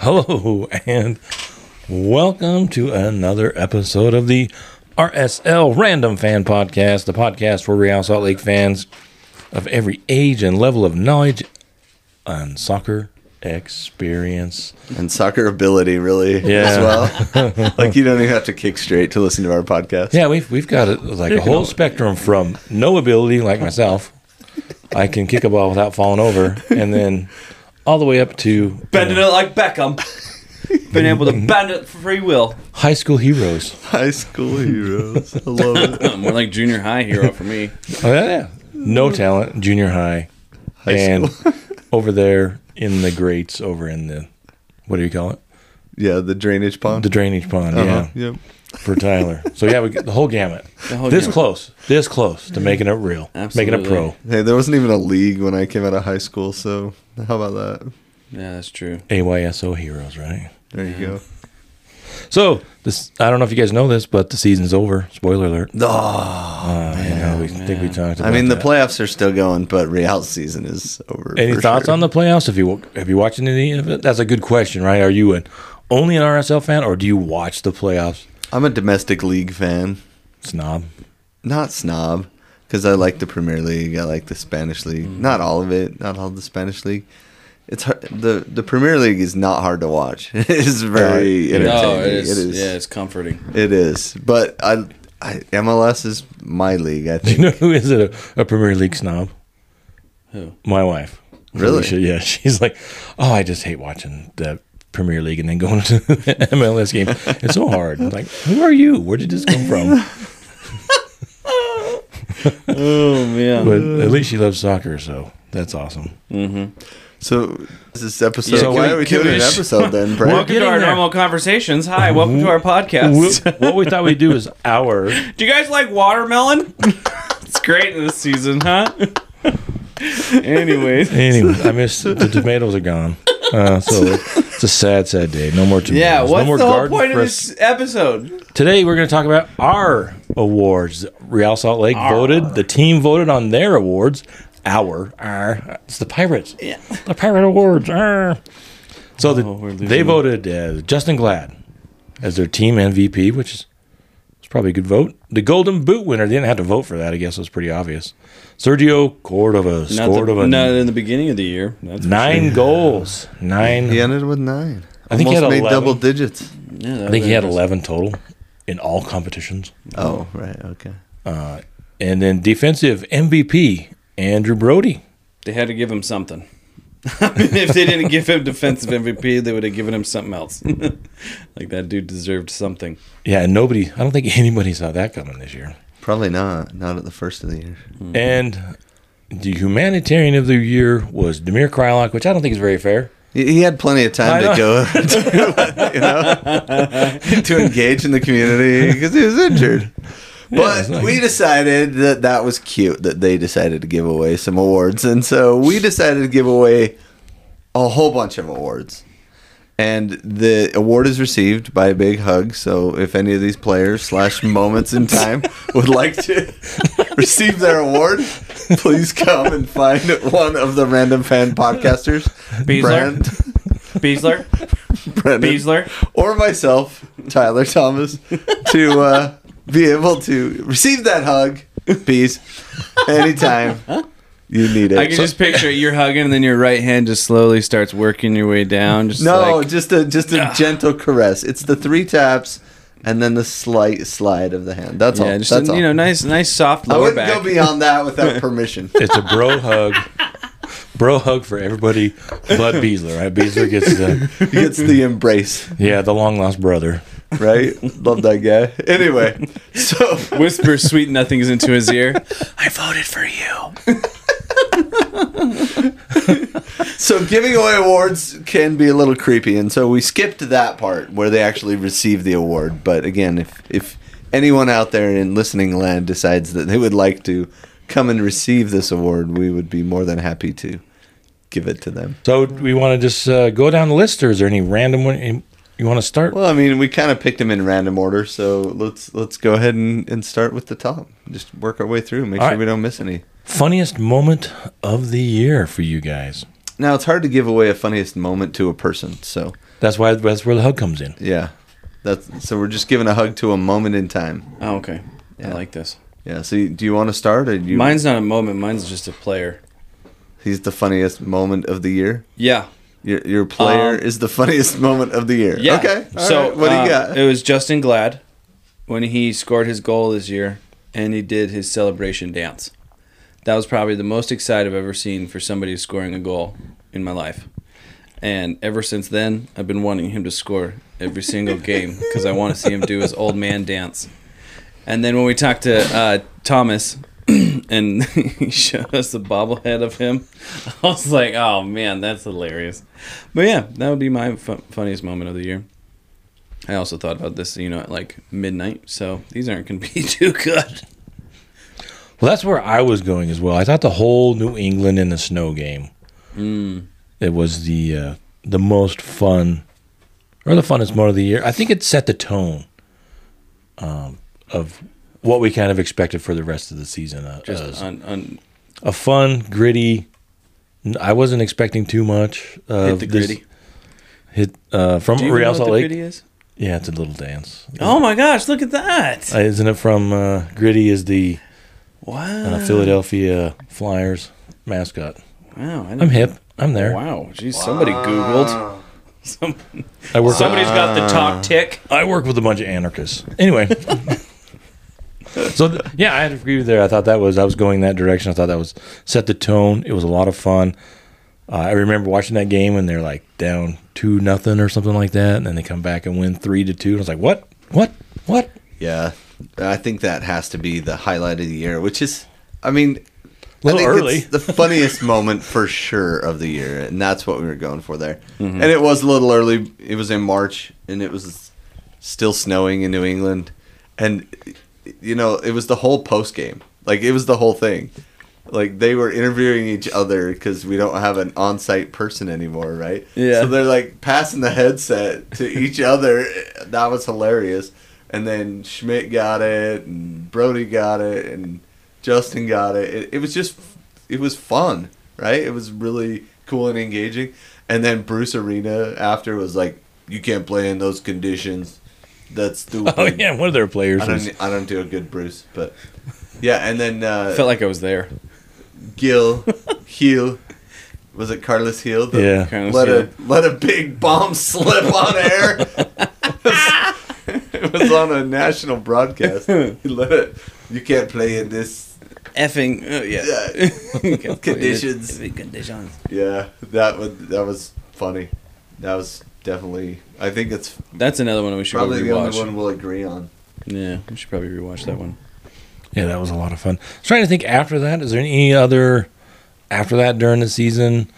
Hello, and welcome to another episode of the RSL Random Fan Podcast, the podcast for Real Salt Lake fans of every age and level of knowledge on soccer experience. and soccer ability really Yeah. as well. like you don't even have to kick straight to listen to our podcast. Yeah, we've we've got a, like a whole spectrum from no ability, like myself, I can kick a ball without falling over, and then all the way up to Bending uh, it like Beckham. Been able to bend it for free will. high school heroes. High school heroes. I love it. More like junior high hero for me. Oh yeah, yeah. no talent, junior high, High and school. over there in the greats, over in the what do you call it? Yeah, the drainage pond. The drainage pond. Uh-huh. Yeah, Yep. for Tyler. So yeah, we get the whole gamut. The whole this gamut. close, this close to making it real, making it pro. Hey, there wasn't even a league when I came out of high school, so how about that? Yeah, that's true. AYSO heroes, right? There you go. So this, I don't know if you guys know this, but the season's over. Spoiler alert. Oh, Uh, you know, we think we talked. About I mean, the that. playoffs are still going, but Real season is over. Any thoughts sure. on the playoffs? If you have you watched any of it? That's a good question, right? Are you an only an RSL fan, or do you watch the playoffs? I'm a domestic league fan, Snob. not snob, because I like the Premier League. I like the Spanish league. Mm. Not all of it. Not all the Spanish league. It's hard, the the Premier League is not hard to watch. it is very entertaining. No, it is, It is. Yeah, it's comforting. It is. But I, I MLS is my league. I Do you think. know who is? A, a Premier League snob? Who? My wife. Really? Alicia, yeah. She's like, oh, I just hate watching the Premier League and then going to the MLS game. It's so hard. I'm like, who are you? Where did this come from? Oh man. But at least she loves soccer, so that's awesome. Mm-hmm. So this episode. Yeah, why can are we we- doing we an episode then, Brent? welcome to getting our there. normal conversations. Hi, welcome to our podcast. Wh- what we thought we'd do is our Do you guys like watermelon? it's great in this season, huh? Anyways. Anyway, I miss the tomatoes are gone. Uh, so it's a sad, sad day. No more tomatoes. Yeah, no what's more the whole point of this episode? Today we're going to talk about our awards. Real Salt Lake voted. The team voted on their awards. Our, our, it's the Pirates. Yeah. The Pirate Awards. Our. So Oh, we're they voted uh, Justen Glad as their team MVP, which is it's probably a good vote. The Golden Boot winner they didn't have to vote for that. I guess it was pretty obvious. Sergio Cordova Not, scored the, a not in the beginning of the year. That's nine sure. goals. Nine. He ended with nine. I think he had made 11. double digits. Yeah, I think he had 11 total in all competitions. Oh, right. Okay. Uh, and then defensive MVP, Andrew Brody. They had to give him something. I mean, if they didn't give him defensive MVP, they would have given him something else. like that dude deserved something. Yeah, and nobody, I don't think anybody saw that coming this year. Probably not. Not at the first of the year. Hmm. And the humanitarian of the year was Damir Kreilach, which I don't think is very fair. He he had plenty of time I to go, to, you know, to engage in the community because he was injured. But like- we decided that that was cute that they decided to give away some awards, and so we decided to give away a whole bunch of awards. And the award is received by a big hug. So if any of these players slash moments in time would like to receive their award, please come and find one of the random fan podcasters, Beasler? Brandt, Beasler, Brennan, Beasler. or myself, Tyler Thomas, to uh, be able to receive that hug, peace, anytime you need it. I can just picture it. You're hugging, and then your right hand just slowly starts working your way down. Just no, like, just a just a ah. gentle caress. It's the three taps and then the slight slide of the hand. That's yeah, all. just That's a, all. you know, nice, nice soft I wouldn't back. go beyond that without permission. It's a bro hug. Bro hug for everybody but Beasler, right? Beasler gets the, He gets the embrace, yeah, the long lost brother. Right? Love that guy. Anyway, so Whisper sweet nothings into his ear. I voted for you. So giving away awards can be a little creepy, and so we skipped that part where they actually receive the award. But again, if if anyone out there in listening land decides that they would like to come and receive this award, we would be more than happy to give it to them. So we want to just uh, go down the list, or is there any random one you want to start? Well, I mean, we kind of picked them in random order, so let's let's go ahead and, and start with the top. Just work our way through, make All sure right. we don't miss any. Funniest moment of the year for you guys. Now it's hard to give away a funniest moment to a person, so That's why that's where the hug comes in. Yeah, that's so we're just giving a hug to a moment in time. Oh, okay. Yeah. I like this. Yeah. So you- do you want to start? Or do you? Mine's not a moment. Mine's just a player. He's the funniest moment of the year. Yeah. Your your player Um, is the funniest moment of the year. Yeah. Okay. all so right, what do you uh, got? It was Justen Glad when he scored his goal this year, and he did his celebration dance. That was probably the most excited I've ever seen for somebody scoring a goal in my life. And ever since then, I've been wanting him to score every single game because I want to see him do his old man dance. And then when we talked to uh, Thomas, and he showed us the bobblehead of him, I was like, "Oh man, that's hilarious." But yeah, that would be my fu- funniest moment of the year. I also thought about this, you know, at like midnight, so these aren't going to be too good. Well, that's where I was going as well. I thought the whole New England in the snow game. It was the uh, the most fun, or the funnest moment of the year. I think it set the tone um, of what we kind of expected for the rest of the season. Uh, Just as on, on a fun, gritty. I wasn't expecting too much. Of hit the this- gritty. Hit uh, from Do you Real know what Salt the Lake. gritty is? Yeah, it's a little dance. Oh my gosh, look at that! Uh, isn't it from uh, Gritty? Is the Wow, uh, Philadelphia Flyers mascot? wow, I I'm didn't- hip. I'm there. Wow, geez, somebody googled. Some, I work. somebody's got the talk tick. I work with a bunch of anarchists. Anyway. so th- yeah, I had to agree with there. I thought that was I was going that direction. I thought that was set the tone. It was a lot of fun. Uh, I remember watching that game when they're like down two nothing or something like that, and then they come back and win three to two. And I was like, what, what, what? yeah, I think that has to be the highlight of the year, which is, I mean, A little I think early. it's the funniest moment for sure of the year, and that's what we were going for there. And it was a little early. It was in March, and it was still snowing in New England, and you know it was the whole post game. Like it was the whole thing. Like they were interviewing each other because we don't have an on-site person anymore, right? Yeah. So they're like passing the headset to each other. That was hilarious. And then Schmidt got it, and Brody got it, and Justin got it. It, it was just, it was fun, right? It was really cool and engaging. And then Bruce Arena after was like, "You can't play in those conditions. That's stupid." Oh yeah, one of their players I don't, I don't do a good Bruce, but yeah. And then uh, Felt like I was there. Gil, Gil, was it Carlos Gil? that Yeah. Carlos let Gil. a let a big bomb slip on air. it was on a national broadcast. He let it. You can't play in this. Effing uh, yeah. Yeah. Conditions. Conditions. Yeah, that was that was funny. That was definitely. I think it's That's another one we should probably probably the only rewatch. one we'll agree on. Yeah, we should probably rewatch that one. Yeah, that was a lot of fun. I was trying to think after that. Is there any other after that during the season?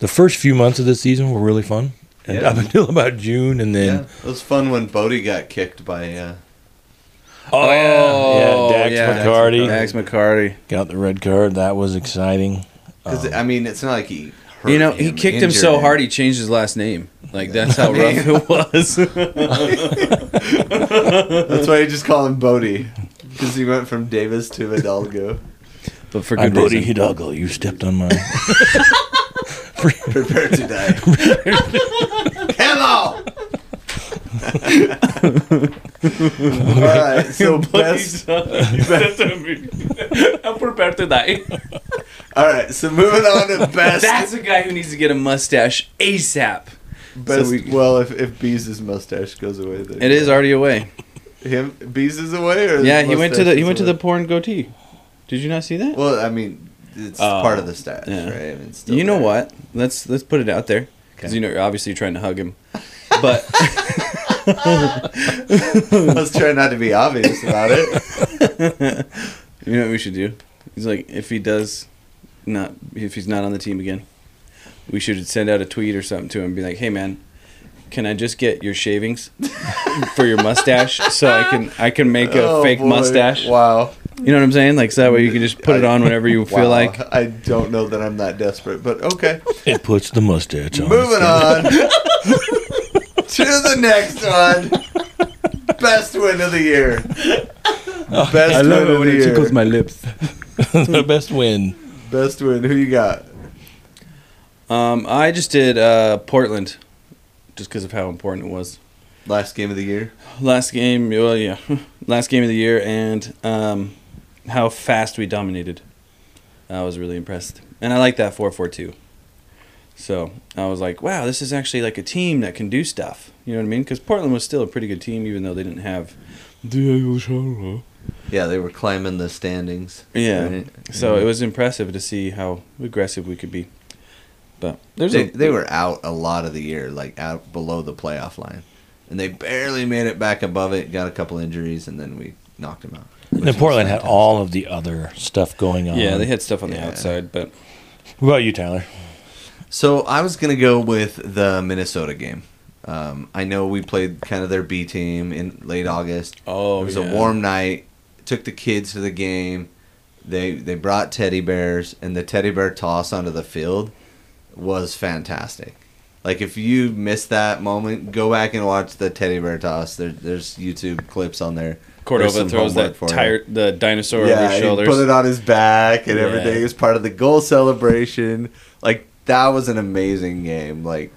The first few months of the season were really fun. And Yeah. up until about June, and then yeah, it was fun when Bode got kicked by. Uh, oh, yeah, yeah, Dax yeah. McCarty Dax McCarty. got the red card. That was exciting. Because I mean, it's not like he. Hurt You know, he him, kicked him injured so hard he changed his last name. Like that's how rough it was. That's why you just call him Bode. Because he went from Davis to Hidalgo. but for I'm good Brody reason. Hidalgo. You stepped on my. Prepare to die. Hello! Alright, so best. I'm prepared to die. Alright, so moving on to best. That's a guy who needs to get a mustache ASAP. best so we- well, if, if Bees' mustache goes away, then. It is already away. Him? Bees is away? Or Yeah, he went to the he is went to the porn goatee. Did you not see that? Well, I mean, it's Oh, part of the stash, yeah. right? I mean, still you know there. what? Let's let's put it out there because Okay. you know you're obviously trying to hug him, but Let's try not to be obvious about it. you know what we should do? He's like, if he does not, if he's not on the team again, we should send out a tweet or something to him, and be like, hey man, can I just get your shavings for your mustache so I can I can make a Oh, fake boy. mustache? Wow. You know what I'm saying? Like so that way you can just put it on whenever you feel Wow. like. I don't know that I'm that desperate, but okay. It puts the mustache on. Moving on to the next one. Best win of the year. Best win of the year. my lips. the best win. Best win. Who you got? Um, I just did uh, Portland just because of how important it was. Last game of the year. Last game, well, yeah, last game of the year, and um, how fast we dominated. I was really impressed, and I like that four four two. So I was like, wow, this is actually like a team that can do stuff. You know what I mean? Because Portland was still a pretty good team, even though they didn't have Diego Chara. Yeah, they were climbing the standings. Yeah. right? So it was impressive to see how aggressive we could be. But there's They, a, they were out a lot of the year, like out below the playoff line, and they barely made it back above it. Got a couple injuries, and then we knocked them out. And was Portland had all of the other stuff going on. yeah, they had stuff on the Yeah. outside, but What about you, Tyler? So I was gonna go with the Minnesota game. Um, I know we played kind of their B team in late August. oh, it was yeah. a warm night. Took the kids to the game. They they brought teddy bears, and the teddy bear toss onto the field was fantastic. Like if you missed that moment, go back and watch the teddy bear toss. There, there's YouTube clips on there. Cordova throws that tire, the dinosaur yeah, over his he shoulders. put it on his back and Yeah. everything. It was part of the goal celebration. Like that was an amazing game. Like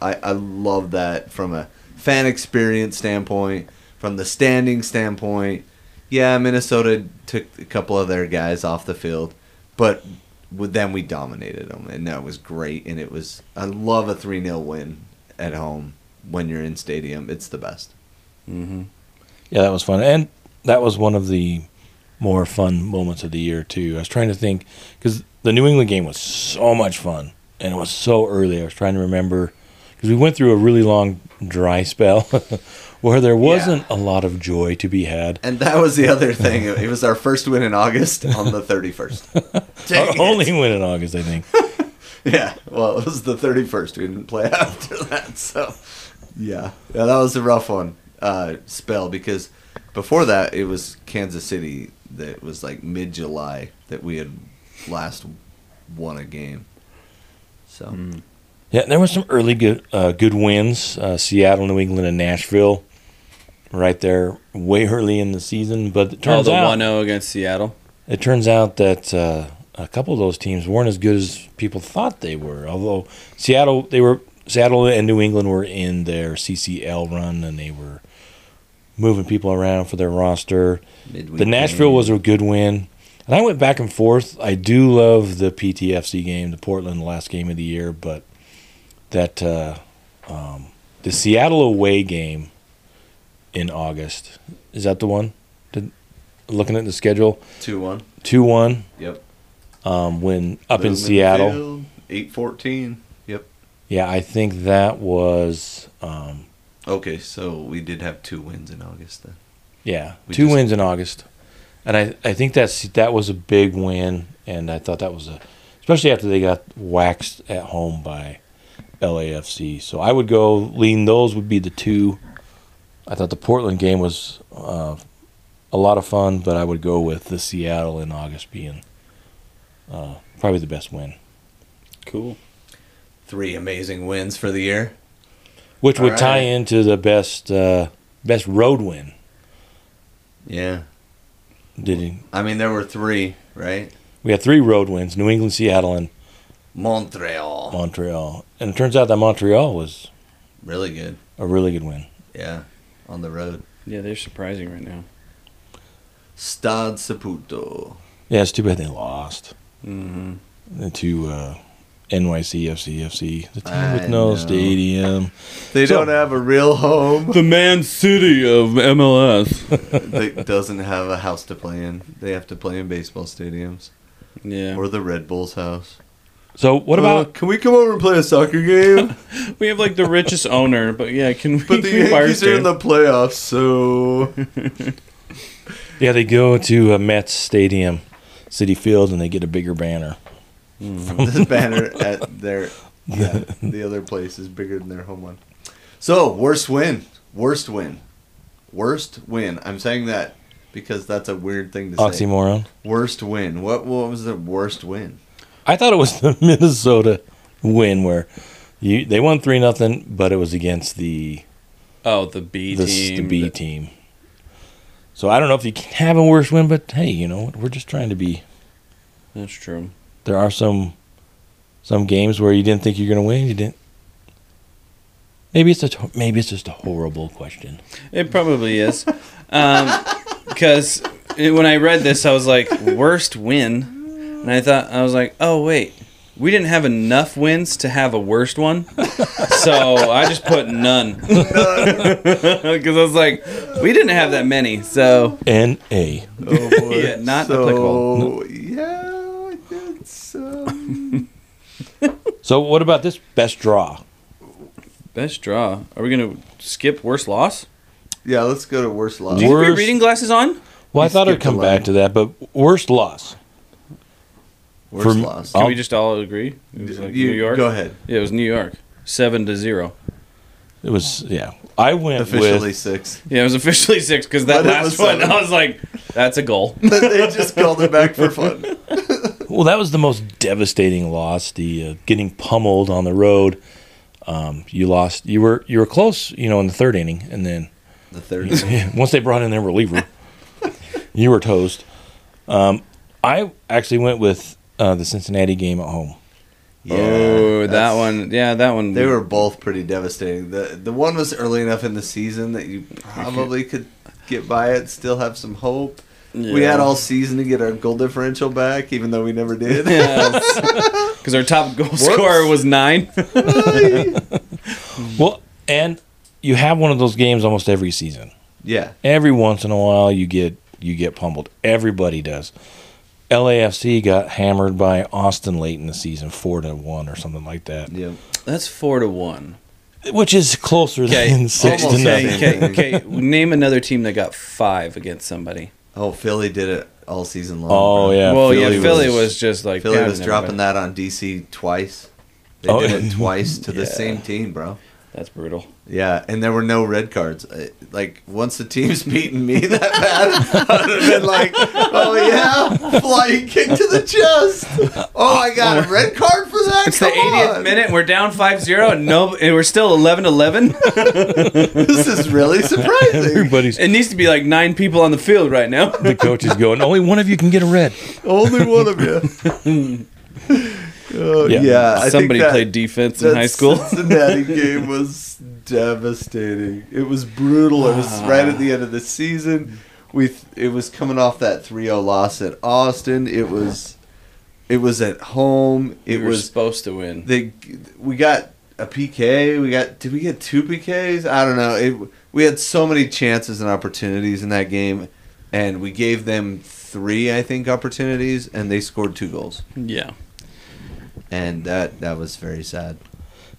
I I love that from a fan experience standpoint, from the standing standpoint. Yeah, Minnesota took a couple of their guys off the field, but with them we dominated them, and that was great. And it was I love a three 0 win at home when you're in stadium. It's the best. hmm Yeah, that was fun, and that was one of the more fun moments of the year too. I was trying to think because the New England game was so much fun, and it was so early. I was trying to remember because we went through a really long dry spell where there wasn't a lot of joy to be had. And that was the other thing. It was our first win in August on the 31st. Dang it. Only win in August, I think. Yeah, well, it was the 31st. We didn't play after that, so yeah, yeah, that was a rough one uh, spell because before that it was Kansas City that was like mid July that we had last won a game. So Mm. Yeah, there was some early good uh, good wins. Uh, Seattle, New England, and Nashville, right there, way early in the season. But it Oh, turns the out 1 0 against Seattle. it turns out that uh, a couple of those teams weren't as good as people thought they were. Although Seattle, they were Seattle and New England were in their CCL run and they were moving people around for their roster. midweek The Nashville game. was a good win. And I went back and forth. I do love the PTFC game, the Portland last game of the year, but that uh, um, the Seattle away game in August is that the one? Did, looking at the schedule, two one. two one. Yep. Um, when up in Seattle, eight fourteen. Yep. yeah, I think that was um, Okay, so we did have two wins in August then. yeah We two just- wins in August, and I I think that's that was a big win, and I thought that was a especially after they got waxed at home by LAFC. So I would go lean those would be the two. I thought the Portland game was uh, a lot of fun, but I would go with the Seattle in August being uh, probably the best win, Cool. Three amazing wins for the year. which would All tie into the best uh, best road win. Yeah. Did he? I mean, there were three, right? We had three road wins: New England, Seattle, and Montreal. Montreal. And it turns out that Montreal was Really good. a really good win. Yeah. On the road. Yeah, they're surprising right now. Stade Saputo. Yeah, it's too bad they lost Mm-hmm. to uh, NYCFCFC, the team I with no know. stadium. They So- don't have a real home. The Man City of MLS. that doesn't have a house to play in. They have to play in baseball stadiums yeah. or the Red Bulls house. So what Uh, about? can we come over and play a soccer game? We have like the richest owner, but yeah, can we? but the we Yankees are in the playoffs, so Yeah, they go to uh, Mets Stadium, Citi Field, and they get a bigger banner. The hmm. banner at their yeah, the other place is bigger than their home one. So worst win, worst win, worst win. I'm saying that because that's a weird thing to say. Oxymoron. Worst win. What what was the worst win? I thought it was the Minnesota win where you they won three nothing, but it was against the Oh, the B the, team. the B that- team. So I don't know if you can have a worse win, but hey, you know we're just trying to be. That's true. There are some some games where you didn't think you're going to win. You didn't. Maybe it's a maybe it's just a horrible question. It probably is. Um, because when I read this, I was like, worst win. And I thought, I was like, oh, wait. We didn't have enough wins to have a worst one. So I just put none. Because I was like, we didn't have that many. So N A. Oh boy. Yeah, not so, applicable. Yeah, it's um, So what about this best draw? best draw. Are we going to skip worst loss? yeah. Let's go to worst loss. Do you have your reading glasses on? Well, I thought I'd come back to that, but worst loss. Worst for- loss. Can I'll- we just all agree? It was like You- New York? Go ahead. Yeah, it was New York. Seven to zero. It was yeah. I went Officially with six. Yeah, it was officially six because that But last was one, seven. I was like, that's a goal. they just called it back for fun. well, that was the most devastating loss. The uh, getting pummeled on the road. Um, you lost. You were you were close. You know, in the third inning, and then The third. once they brought in their reliever, you were toast. Um, I actually went with uh, the Cincinnati game at home. Yeah, oh, that one. Yeah, that one. They were both pretty devastating. The the one was early enough in the season that you probably could get by it, still have some hope. We had all season to get our goal differential back, even though we never did. Because our top goal scorer was nine. Well, and you have one of those games almost every season. yeah. Every once in a while, you get you get pummeled. Everybody does. LAFC got hammered by Austin late in the season, four to one or something like that, Yeah. That's four to one. which is closer Okay, than six to almost nothing. Okay, okay. Name another team that got five against somebody. Oh, Philly did it all season long. Oh bro. yeah, well, yeah, Philly Philly was- was, just like Philly was dropping everybody. that on DC twice. They Oh, did yeah. it twice to the same team, bro. That's brutal. Yeah, and there were no red cards. Uh, Like once the team's beating me that bad, I'd have been like, "Oh yeah, flying kick to the chest. Oh, I got a red card for that. It's the 80th on. minute. We're down 5-0, and no, and we're still 11-11. This is really surprising. Everybody's it needs to be like nine people on the field right now. the coach is going. Only one of you can get a red. Only one of you. Oh, Yeah. yeah, I Somebody think that, played defense in that high school. Cincinnati game was devastating. It was brutal. It was right at the end of the season. We th- it was coming off that 3-0 loss at Austin. It was it was at home. we It were was supposed to win. they we got a PK. We got did we get two PKs? I don't know. It, we had so many chances and opportunities in that game, and we gave them three, I think, opportunities, and they scored two goals, Yeah. and that that was very sad.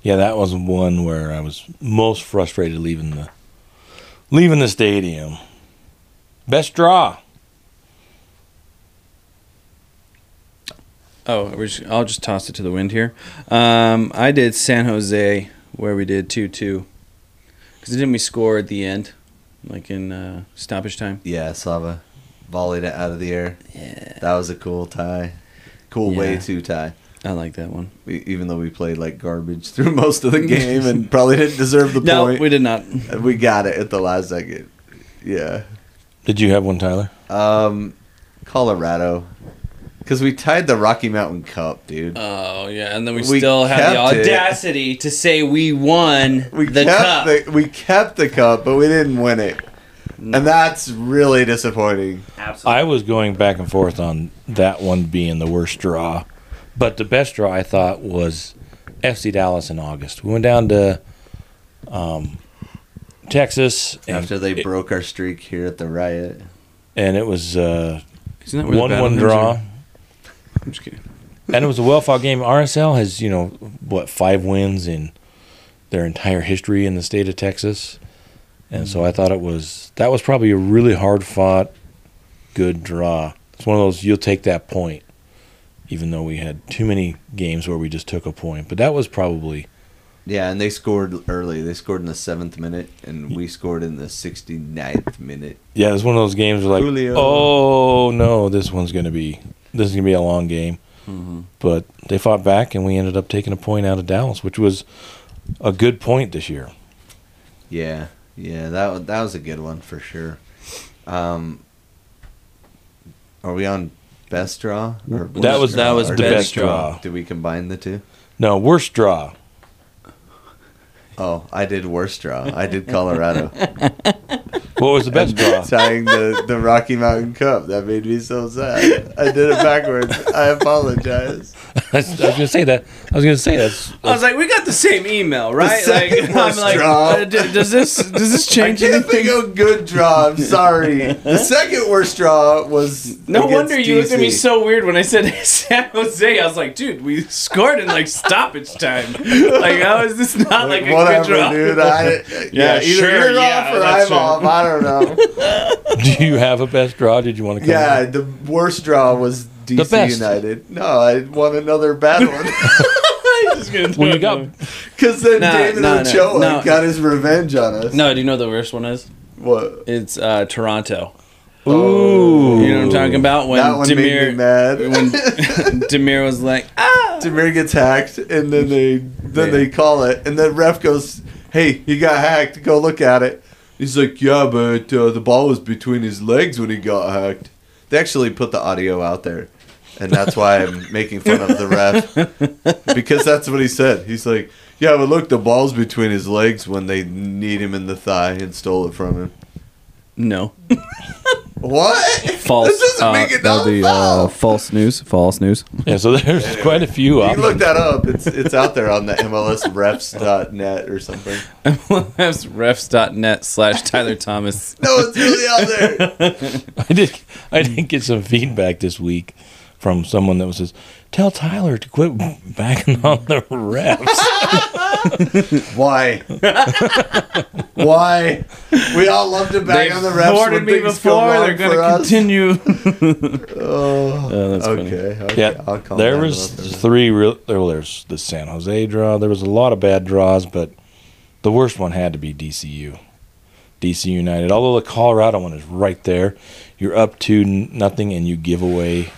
Yeah, that was one where I was most frustrated leaving the leaving the stadium. Best draw. Oh, we're just, I'll just toss it to the wind here. Um, I did San Jose where we did two two. Because didn't we score at the end, like in uh, stoppage time? Yeah, Slava volleyed it out of the air. Yeah, That was a cool tie. Cool way Yeah. to tie. I like that one. We, even though we played like garbage through most of the game and probably didn't deserve the No, point, we did not. we got it at the last second. Yeah. Did you have one, Tyler? Um, Colorado, because we tied the Rocky Mountain Cup, dude. Oh yeah, and then we, We still had the kept it. audacity to say we won we the kept cup. the we kept the cup, but we didn't win it, and that's really disappointing. Absolutely. I was going back and forth on that one being the worst draw, but the best draw I thought was FC Dallas in August. We went down to um, Texas After they it, broke our streak here at the riot, and it was uh, Isn't that one one draw. are? I'm just kidding. and it was a well fought game. RSL has you know what five wins in their entire history in the state of Texas, and so I mm-hmm. thought it was that was probably a really hard fought, good draw. It's one of those you'll take that point, even though we had too many games where we just took a point. But that was probably yeah, and they scored early. They scored in the seventh minute, and we scored in the 69th minute. yeah, it was one of those games where like Julio. oh no, this one's gonna be this is gonna be a long game. Mm-hmm. But they fought back, and we ended up taking a point out of Dallas, which was a good point this year. Yeah, yeah, that that was a good one for sure. Um, are we on best draw? Or That was That was the best best draw. draw. Do we combine the two? No, worst draw. Oh, I did worst draw. I did Colorado. What was the best draw? Tying the, the Rocky Mountain Cup. That made me so sad. I did it backwards. I apologize. I was gonna say that. I was gonna say that's. I was like, we got the same email, right? Like, second I'm like, draw. uh, does this does this I change can't anything? think of good draw. I'm sorry. The second worst draw was No wonder you looked at me DC. so weird when I said San Jose. I was like, dude, we scored in like stoppage time. Like, how is this not like, a Whatever, draw? dude. I, yeah, either sure, you're yeah, off or I'm true. off. I don't know. Do you have a best draw? Did you want to come? yeah, the worst draw was DC best. United. No, I won another bad one. Just gonna Well, you got. Because then Nah, David nah, nah, Ochoa no. got his revenge on us. No, do you know what the worst one is? What? It's uh, Toronto. Ooh. You know what I'm talking about? When that one made me Damir mad. when Damir was like, ah, Damir gets hacked, and then they then Yeah. they call it, and then ref goes, "Hey, he got hacked. Go look at it." He's like, "Yeah, but uh, the ball was between his legs when he got hacked." They actually put the audio out there, and that's why I'm making fun of the ref because that's what he said. He's like, "Yeah, but look, the ball's between his legs when they need him in the thigh and stole it from him." no, What? false. This doesn't uh, make it that would no be uh, false news. False news. Yeah, so there's quite a few You can look that up. It's it's out there on the MLSrefs.net or something. That's refs.net slash Tyler Thomas. No, it's really out there. I did. I did get some feedback this week from someone that was says, "Tell Tyler to quit backing on the refs." Why? Why? We all love to back They've on the refs thwarted when me things go before. wrong They're for going to continue. Oh, Oh, that's funny. okay. okay. yeah, I'll calm there was three real. There, well, there's the San Jose draw. There was a lot of bad draws, but the worst one had to be DCU, DC United. Although the Colorado one is right there, you're up to nothing and you give away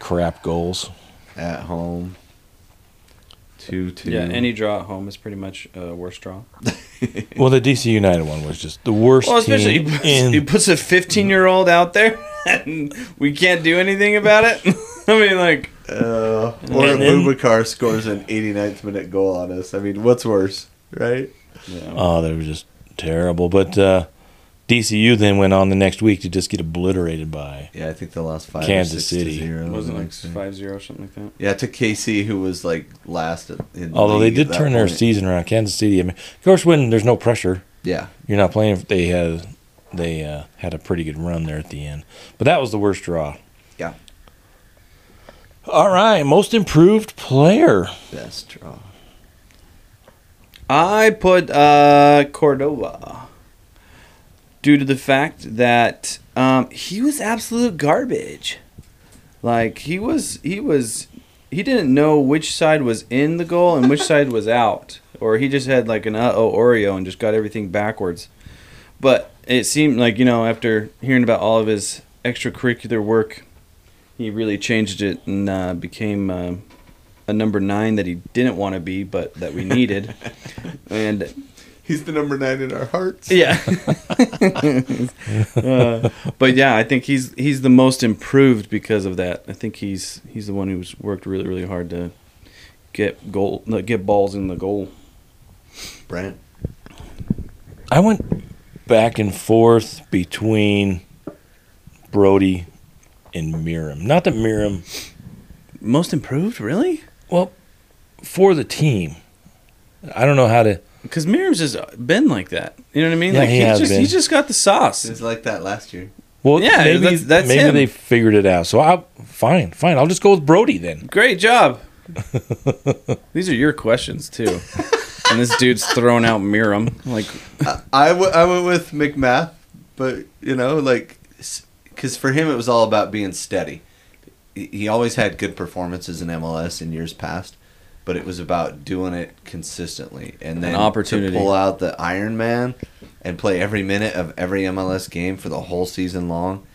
crap goals. at home. Two two. Yeah, any draw at home is pretty much a worst draw. Well, the DC United one was just the worst Well, especially he puts, in. he puts a 15 year old out there and we can't do anything about it. I mean, like, Uh, or And then- Bubakar scores an 89th minute goal on us. I mean, what's worse, right? yeah. Oh, they were just terrible. But uh, DCU then went on the next week to just get obliterated by. Yeah, I think they lost five. Kansas or six City. To zero wasn't like next day. 5 0 something like that. Yeah, to KC, who was like last. In the Although they did at that turn their point. season around, Kansas City. I mean, of course, when there's no pressure, Yeah, you're not playing. They had they uh, had a pretty good run there at the end, but that was the worst draw. Yeah. All right, most improved player. best draw. I put uh, Cordova due to the fact that um, he was absolute garbage. Like he was, he was, he didn't know which side was in the goal and which side was out, or he just had like an uh oh Oreo and just got everything backwards. But it seemed like you know after hearing about all of his extracurricular work, he really changed it and uh, became. Uh, a number nine that he didn't want to be, but that we needed. and He's the number nine in our hearts. yeah, Uh, but yeah, I think he's he's the most improved because of that. I think he's he's the one who's worked really really hard to get goal get balls in the goal. Brent. I went back and forth between Brody and Meram. Not that Meram, Most improved, really? well, for the team. I don't know how to. Because Meram's just uh, been like that. You know what I mean? Yeah, like he he's has just been. he's just got the sauce. It was like that last year. Well, Yeah, maybe that's- that's maybe him. they figured it out. So I fine, fine. I'll just go with Brody then. Great job. These are your questions too. and this dude's throwing out Meram. Like I, I, w- I went with MacMath, but you know, like, because for him it was all about being steady. He, he always had good performances in MLS in years past, but it was about doing it consistently and then opportunity. to pull out the Iron Man and play every minute of every MLS game for the whole season long.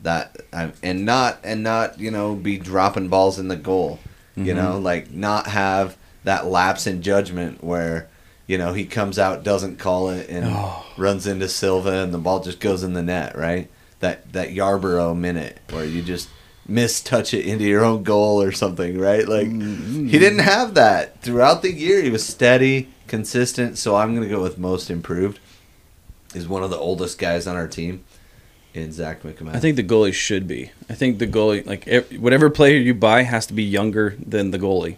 That and not and not you know be dropping balls in the goal. You mm-hmm. know, like not have that lapse in judgment where you know he comes out doesn't call it and oh. runs into Silva and the ball just goes in the net. Right. That that Yarborough minute where you just mistouch it into your own goal or something, right? Like Mm-hmm. he didn't have that throughout the year. He was steady, consistent. So I'm gonna go with most improved. Is one of the oldest guys on our team, in Zac MacMath. I think the goalie should be. I think the goalie, like whatever player you buy, has to be younger than the goalie.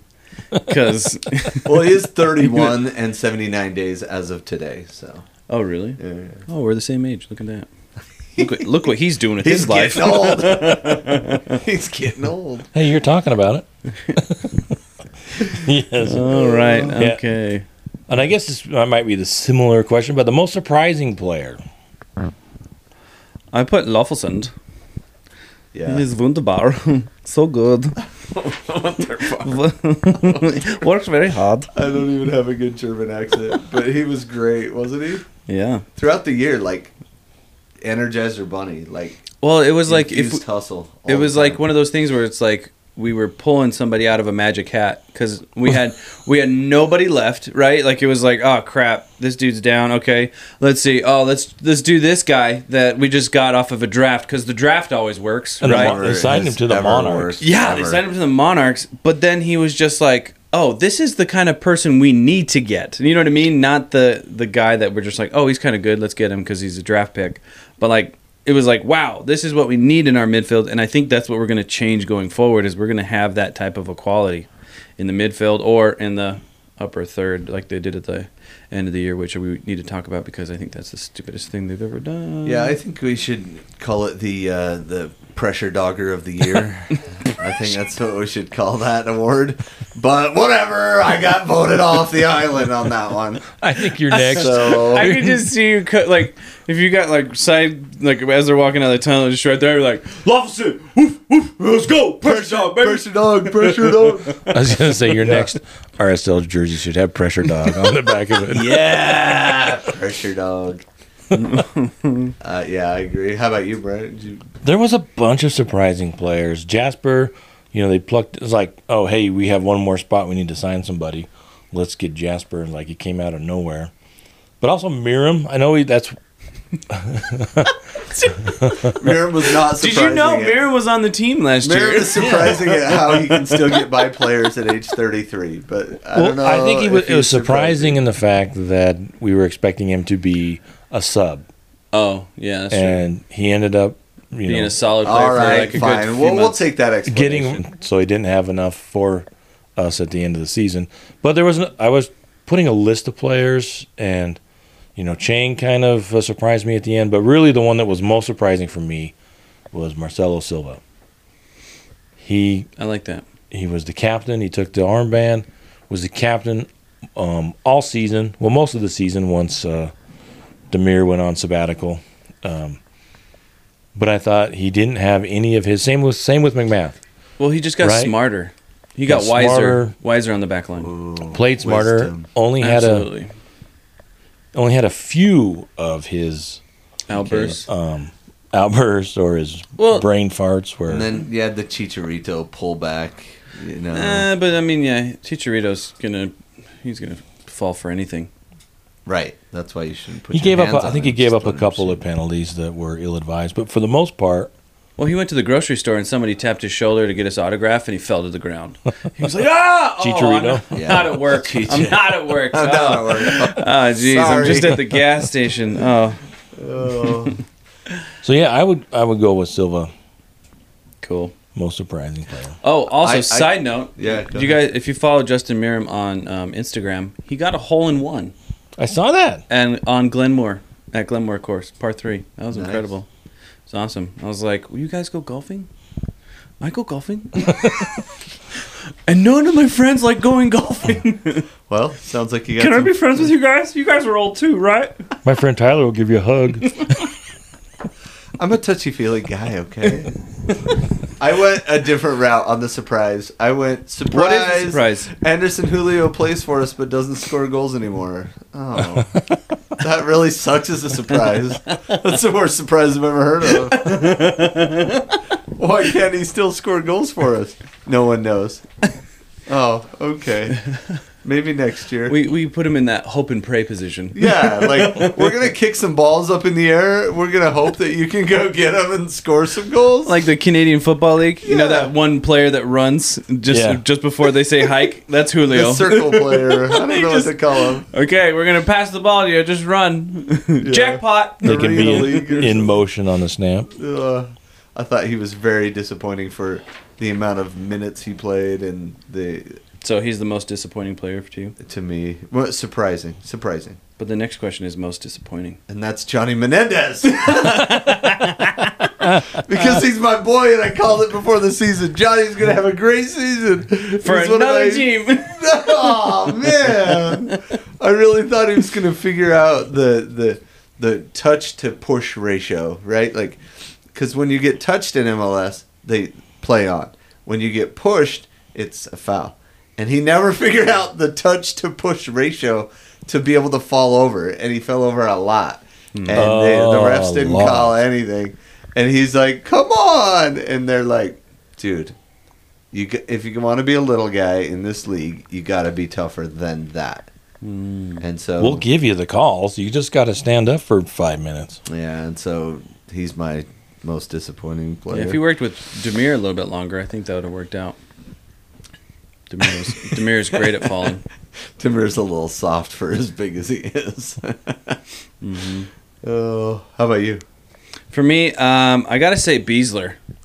Because well, he is 31 and 79 days as of today. So oh really? yeah, yeah. Oh, we're the same age. Look at that. Look what, look what he's doing with he's his life. getting old. he's getting old. Hey, you're talking about it. yes. All right. Yeah. Okay. And I guess this might be the similar question, but the most surprising player. I put Löffelsend. Yeah. He is wunderbar. so good. Works very hard. I don't even have a good German accent, but he was great, wasn't he? Yeah. Throughout the year, like Energizer Bunny, like Well, it was like if infused hustle. it was like one of those things where it's like we were pulling somebody out of a magic hat because we had we had nobody left right? Like it was like oh crap this dude's down okay. Let's see. Oh let's let's do this guy that we just got off of a draft because the draft always works And right? Mon- they signed him to the Monarchs. worked yeah they signed him to the monarchs but then he was just like oh this is the kind of person we need to get. You know what i mean? Not the the guy that we're just like oh he's kind of good let's get him because he's a draft pick but like it was like wow this is what we need in our midfield and i think that's what we're going to change going forward is we're going to have that type of equality in the midfield or in the upper third like they did at the end of the year which we need to talk about because i think that's the stupidest thing they've ever done. Yeah, I think we should call it the uh, the pressure dogger of the year. I think that's what we should call that award. But whatever, I got voted off the island on that one. I think you're next. So I could just see you cut like if you got like side like as they're walking out of the tunnel, just right there, like Lofton, woof woof, let's go, pressure dog, baby. pressure dog, pressure dog. I was gonna say your next RSL jersey should have pressure dog on the back of it. Yeah, pressure dog. uh, yeah, I agree. How about you, Brett? Did you, There was a bunch of surprising players. Jasper, you know, they plucked. It's like, oh, hey, we have one more spot. We need to sign somebody. Let's get Jasper. Like he came out of nowhere. But also Meram. I know he, that's Meram was not Did you know it. Meram was on the team last Meram year? is surprising at how he can still get by players at age 33. But I well. don't know. I think he was. It was he's surprising in the fact that we were expecting him to be a sub, Oh yeah, that's true. and he ended up, you Being know, a solid player All for right, like a fine. good few We'll, we'll take that explanation. getting so he didn't have enough for us at the end of the season. But there was an, I was putting a list of players, and you know, Chang kind of uh, surprised me at the end. But really, the one that was most surprising for me was Marcelo Silva. He I like that. he was the captain. He took the armband. Was the captain um, all season. Well, most of the season once uh, Damir went on sabbatical. Um, but I thought he didn't have any of his same with same with MacMath. Well, he just got Right? smarter. He Got got, wiser, smarter. wiser on the back line. Ooh, played smarter. wisdom. Only had a only had a few of his Outbursts. um, outbursts or his Well- brain farts. Where And then you had the Chicharito pullback. You know, Uh, but I mean, yeah, Chicharito's gonna he's gonna fall for anything. Right? That's why you shouldn't put. he your gave up. hands a- I on think he gave up a couple of penalties that were ill advised, but for the most part, Well, he went to the grocery store and somebody tapped his shoulder to get his autograph, and he fell to the ground. He was like, "Ah, oh, Chicharito? not, I'm Yeah. not at work. I'm not at work. I'm oh, down at work. oh, jeez, I'm just at the gas station. Oh, Oh. so yeah, I would I would go with Silva. cool. Most surprising player. Oh, also, I- I- side note, Yeah, go you guys, if you follow Justin Meram on um, Instagram, he got a hole in one I saw that. and on Glenmoor at Glenmoor course, par three. That was Nice. incredible. It's awesome. I was like, "Will you guys go golfing?" I go golfing, and none of my friends like going golfing. Well, sounds like you got. Can I be friends with you guys? You guys are old too, right? My friend Tyler will give you a hug. I'm a touchy feely guy. Okay. I went a different route on the surprise. I went surprise. What is the surprise? Anderson Julio plays for us but doesn't score goals anymore. Oh, that really sucks as a surprise. That's the worst surprise I've ever heard of. Why can't he still score goals for us? No one knows. Oh, okay. Maybe next year. We we put him in that hope and pray position. yeah, like we're gonna kick some balls up in the air. We're gonna hope that you can go get them and score some goals. Like the Canadian Football League, you know that one player that runs just Yeah. just before they say hike. That's Julio. the circle player. I don't know just- what to call him. Okay, we're gonna pass the ball to you. Just run. Jackpot. They can be Arena League or in, in motion on the snap. Uh, I thought he was very disappointing for the amount of minutes he played and the So he's the most disappointing player to you. to me well, surprising, surprising. But the next question is most disappointing. And that's Johnny Menendez. because he's my boy and I called it before the season. Johnny's going to have a great season. For He's another my- team. oh man! I really thought he was going to figure out the the the touch to push ratio, right? Like, because when you get touched in MLS, they play on. When you get pushed, it's a foul. And he never figured out the touch to push ratio to be able to fall over, and he fell over a lot. And they, the Oh, refs didn't lot. call anything. And he's like, "Come on!" And they're like, "Dude, you if you want to be a little guy in this league, you got to be tougher than that." Hmm. And so, We'll give you the calls. You just got to stand up for five minutes. yeah, and so he's my most disappointing Yeah, player. if he worked with Damir a little bit longer, I think that would have worked out. Damir's Damir's great at falling. Is a little soft for as big as he is. hmm oh, how about you? For me, um, I gotta say Besler.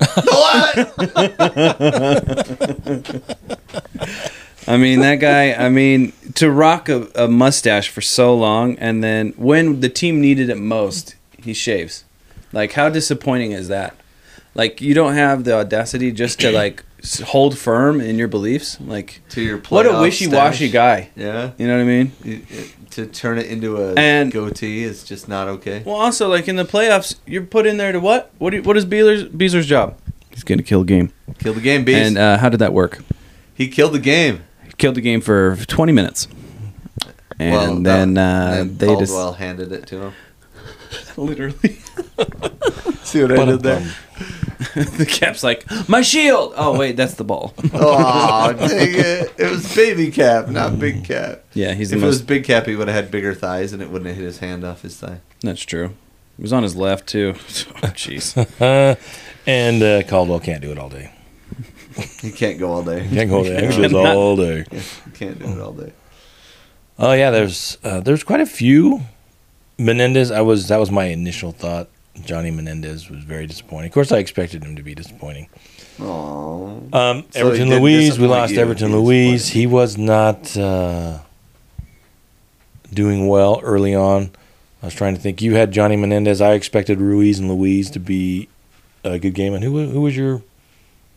I mean, that guy, I mean, to rock a, a mustache for so long, and then when the team needed it most, he shaves. Like, how disappointing is that? Like, you don't have the audacity just to, like, hold firm in your beliefs? Like, To your what a wishy washy stash? guy. Yeah, You know what I mean? It- it- to turn it into a And- goatee is just not okay. Well, also, like, in the playoffs, you're put in there to what? What, do you, what is Besler's, Besler's job? He's going to kill a game. Kill the game, beast. And uh, how did that work? he killed the game. He killed the game for 20 minutes. And Well, that- then uh, and they just Caldwell handed it to him. literally See what I did there? The cap's like my shield. Oh wait, that's the ball. oh, dang it! It was baby cap, not big cap. yeah, he's the If it was big cap, he would have had bigger thighs, and it wouldn't have hit his hand off his thigh. That's true. He was on his left too. Oh, Jeez. Uh, and uh, Caldwell can't do it all day. He can't go all day. Can't go there. He Cannot. goes all day. He can't do it all day. Oh yeah, there's uh, there's quite a few. Menendez, I was that was my initial thought. Johnny Menendez was very disappointing. Of course, I expected him to be disappointing. Aww. Um, So Everton Luiz, we lost you. Everton Luiz. He was not uh, doing well early on. I was trying to think. You had Johnny Menendez. I expected Ruiz and Luiz to be a good game. And who who was your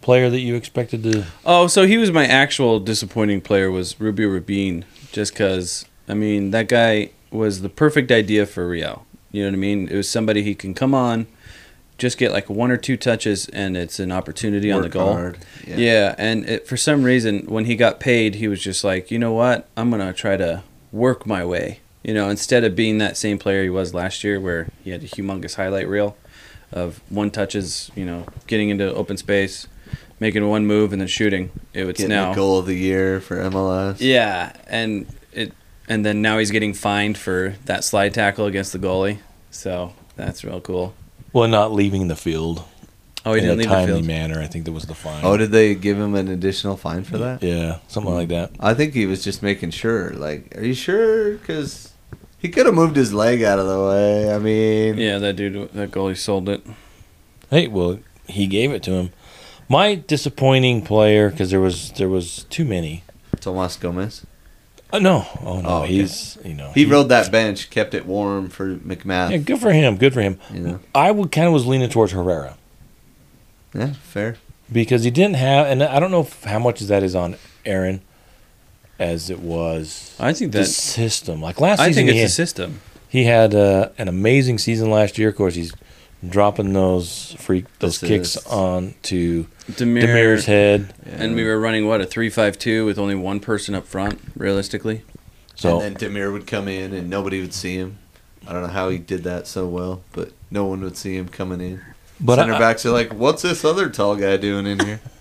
player that you expected to? Oh, so he was my actual disappointing player was Rubio Rubin, just because I mean that guy was the perfect idea for Real. You know what I mean? It was somebody he can come on, just get like one or two touches, and it's an opportunity on the goal. hard. Yeah, and it, for some reason, when he got paid, he was just like, you know what? I'm gonna try to work my way. You know, instead of being that same player he was last year, where he had a humongous highlight reel of one touches, you know, getting into open space, making one move, and then shooting. It was Getting now, the goal of the year for MLS. yeah, and and then now he's getting fined for that slide tackle against the goalie. So that's real cool. Well, not leaving the field Oh, he in didn't a leave the timely field. manner. I think that was the fine. Oh, did they give him an additional fine for that? yeah, something like that. I think he was just making sure. Like, are you sure? Because he could have moved his leg out of the way. I mean, Yeah, that dude, that goalie sold it. Hey, well, he gave it to him. My disappointing player because there was there was too many. Tomas Gomez. Uh, no, oh no, Oh, okay. he's you know He rode that bench, kept it warm for MacMath. Yeah, good for him. Good for him. You know, I would kind of was leaning towards Herrera yeah, fair. because he didn't have, and I don't know if, how much of that is on Aaron, as it was I think the that system. Like last I season, think it's he the had, system. he had uh, an amazing season last year. Of course, he's dropping those freak those kicks on to Damir, Damir's head. and we were running what a three-five-two with only one person up front, realistically. So and then Damir would come in and nobody would see him. I don't know how he did that so well, but no one would see him coming in. but Center I, backs are like, "What's this other tall guy doing in here?"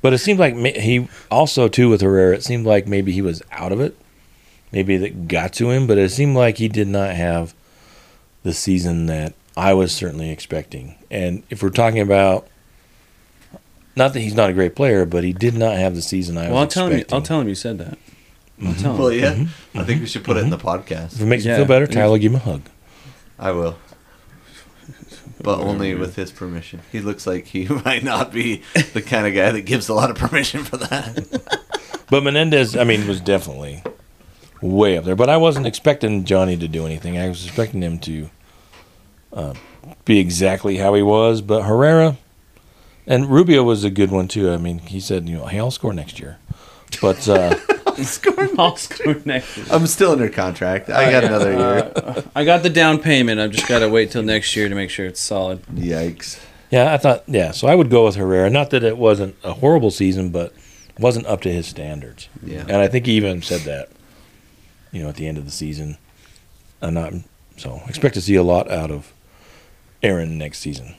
But it seemed like he also too with Herrera. It seemed like maybe he was out of it. Maybe that got to him, but it seemed like he did not have the season that I was certainly expecting. And if we're talking about, not that he's not a great player, but he did not have the season I Well, I'll was tell him. expecting. I'll tell him you said that. I'll tell him. Well, yeah. Mm-hmm. I think we should put it in the mm-hmm. If podcast. it makes Yeah. you feel better, Tyler, give him a hug. I will. But only with his permission. He looks like he might not be the kind of guy that gives a lot of permission for that. But Menendez, I mean, was definitely way up there. But I wasn't expecting Johnny to do anything. I was expecting him to uh, be exactly how he was. But Herrera and Rubio was a good one too. I mean, he said, you know, hey, I'll score next year. But uh, I'll score next. year. I'm still under contract. I got another year. I got the down payment. I've just got to wait till next year to make sure it's solid. Yikes. yeah, I thought, yeah. So I would go with Herrera. Not that it wasn't a horrible season, but wasn't up to his standards. Yeah. And I think he even said that, you know, at the end of the season. I'm not so expect to see a lot out of Aaron next season.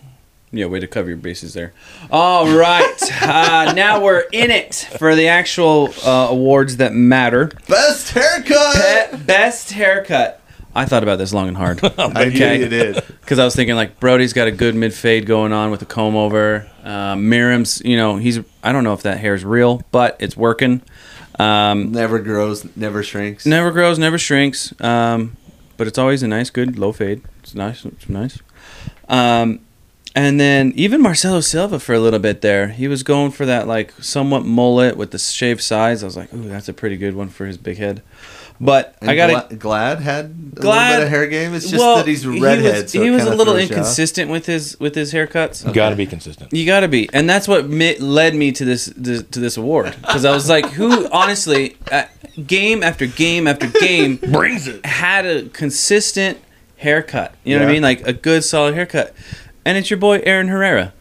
Yeah, way to cover your bases there. All right, uh, now we're in it for the actual uh, awards that matter. Best haircut! Be- best haircut. I thought about this long and hard I knew Okay. you did. because I was thinking like Brody's got a good mid fade going on with the comb over. Uh, Meram's, you know, he's I don't know if that hair's real, but it's working. Um, Never grows, never shrinks. never grows, never shrinks. Um, but it's always a nice, good low fade. It's nice. It's nice. Um, and then even Marcelo Silva for a little bit there. He was going for that like somewhat mullet with the shaved sides. I was like, ooh, that's a pretty good one for his big head. But And I got Gla- Glad had a little Glad- bit of hair game. It's just well, that he's a he redhead. was, so he was a little throws you off. inconsistent with his with his haircuts. You got to be consistent. You got to be, and that's what mi- led me to this, this to this award because I was like, who honestly, uh, game after game after game Brings it. had a consistent haircut. You know what I mean? Like a good solid haircut. And it's your boy Aaron Herrera.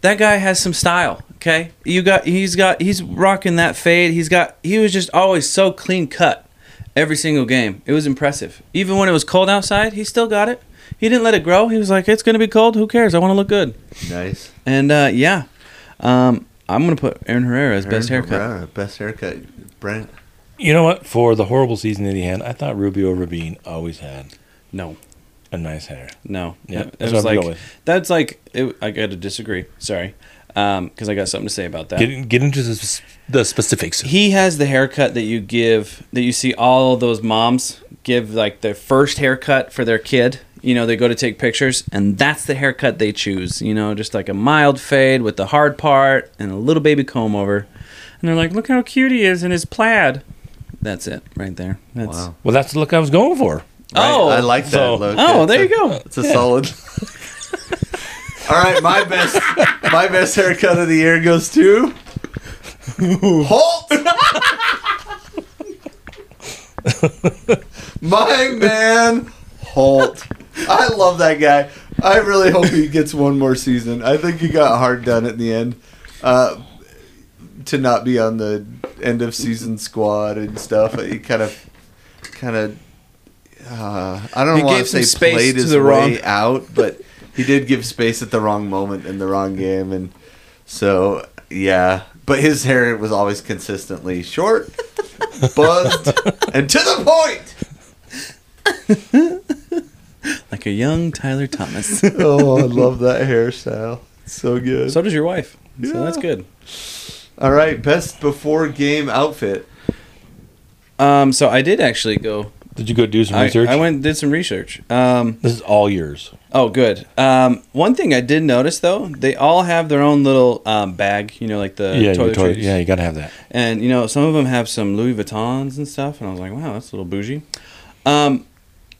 That guy has some style, okay? You got he's got he's rocking that fade. He's got he was just always so clean cut every single game. It was impressive. Even when it was cold outside, he still got it. He didn't let it grow. He was like, "It's going to be cold. Who cares? I want to look good." Nice. And uh, yeah, um, I'm going to put Aaron Herrera as best haircut. Herrera, Best haircut. Brent. You know what? For the horrible season that he had, I thought Rubio Rubin always had No, a nice hair. no. Yeah, it that's was like that's like it, I got to disagree. Sorry, um, because I got something to say about that. Get, get into the, the specifics. he has the haircut that you give that you see all those moms give like their first haircut for their kid you know they go to take pictures and that's the haircut they choose you know just like a mild fade with the hard part and a little baby comb over and they're like look how cute he is in his plaid that's it right there that's Wow. Well, that's the look I was going for. Oh I like that So- look. oh It's there a- you go It's a solid. All right, my best, my best haircut of the year goes to Holt. my man, Holt. I love that guy. I really hope he gets one more season. I think he got hard done at the end. Uh, to not be on the end of season squad and stuff. He kind of, kind of. Uh, I don't He want to say space played his the way wrong- out, but he did give space at the wrong moment in the wrong game, and so yeah. But his hair was always consistently short, buzzed, and to the point. like a young tyler thomas Oh, I love that hairstyle. It's so good. so does your wife so Yeah. that's good All right, best before game outfit. um so i did actually go Did you go do some I, research? I went and did some research um This is all yours. Oh, good. Um, one thing I did notice though, they all have their own little um, bag. You know, like the yeah, toiletries. yeah, you got to have that. And you know, some of them have some Louis Vuittons and stuff. And I was like, wow, that's a little bougie. Um,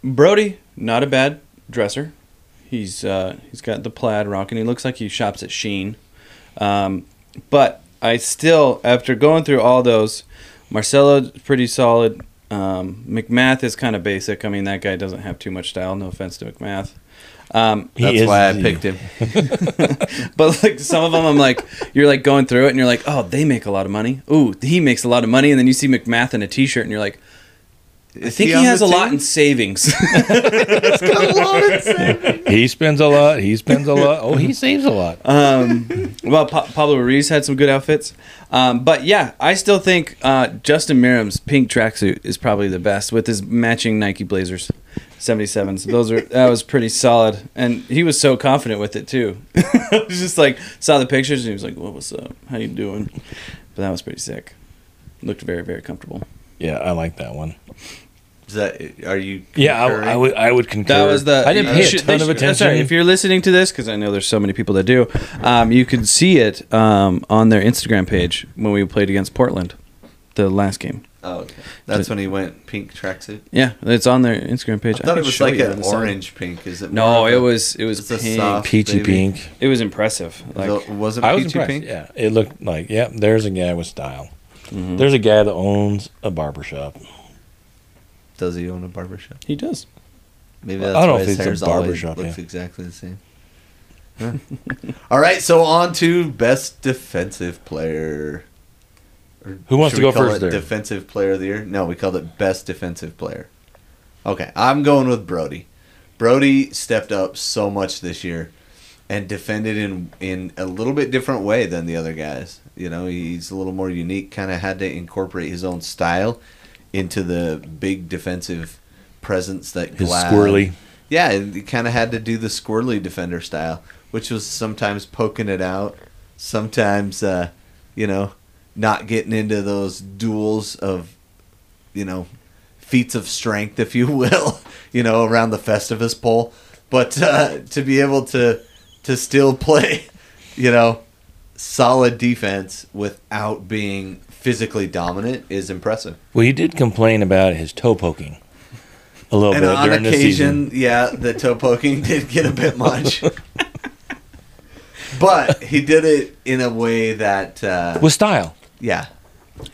Brody, not a bad dresser. He's uh, he's got the plaid rocking. He looks like he shops at Shein. Um, but I still, after going through all those, Marcelo's pretty solid. Um, MacMath is kind of basic. I mean, that guy doesn't have too much style. No offense to MacMath. Um, He That's is why I picked him. but like some of them, I'm like, you're like going through it, and you're like, oh, they make a lot of money. Ooh, he makes a lot of money, and then you see MacMath in a T-shirt, and you're like, I Is think he, on has the a lot in savings. He's got a lot in savings. He spends a lot. He spends a lot. Oh, he saves a lot. Um, well, pa- Pablo Ruiz had some good outfits, um, but yeah, I still think uh, Justin Meram's pink tracksuit is probably the best with his matching Nike Blazers, seventy sevens. Those are that was pretty solid, and he was so confident with it too. I was just like saw the pictures and he was like, "What what's up? How you doing?" But that was pretty sick. Looked very very comfortable. Yeah, I like that one. Is that are you? Yeah, I. I would. I would concur. That was the. I didn't you pay a ton they of attention. Sorry, if you're listening to this, because I know there's so many people that do, um, you can see it um, on their Instagram page when we played against Portland, the last game. Oh, okay. That's when he went pink tracksuit. Yeah, it's on their Instagram page. I thought can it was like an the side. orange pink. Is it? No, it a- was it was a pink. soft- peachy baby. pink. It was impressive. Like So, was it I was peachy impressed. pink? Yeah, it looked like yeah. There's a guy with style. mhm. There's a guy that owns a barber shop. Does he own a barber shop? he does. Maybe I that's don't know why if his it's a hair's barber always shop, looks yeah. exactly the same. Huh. All right, so on to best defensive player. Or Who wants should to we go call first it there? Defensive player of the year? No, we called it best defensive player. Okay, I'm going with Brody. Brody stepped up so much this year and defended in in a little bit different way than the other guys. You know, he's a little more unique. Kind of had to incorporate his own style into the big defensive presence that His Glad- squirrely. yeah, kind of had to do the squirrely defender style, which was sometimes poking it out, sometimes, uh, you know, not getting into those duels of, you know, feats of strength, if you will, you know, around the Festivus pole. But uh, to be able to to still play, you know, solid defense without being physically dominant is impressive. Well, he did complain about his toe poking a little and bit on during the occasion, season. yeah, the toe poking did get a bit much. but he did it in a way that, uh, With style. yeah,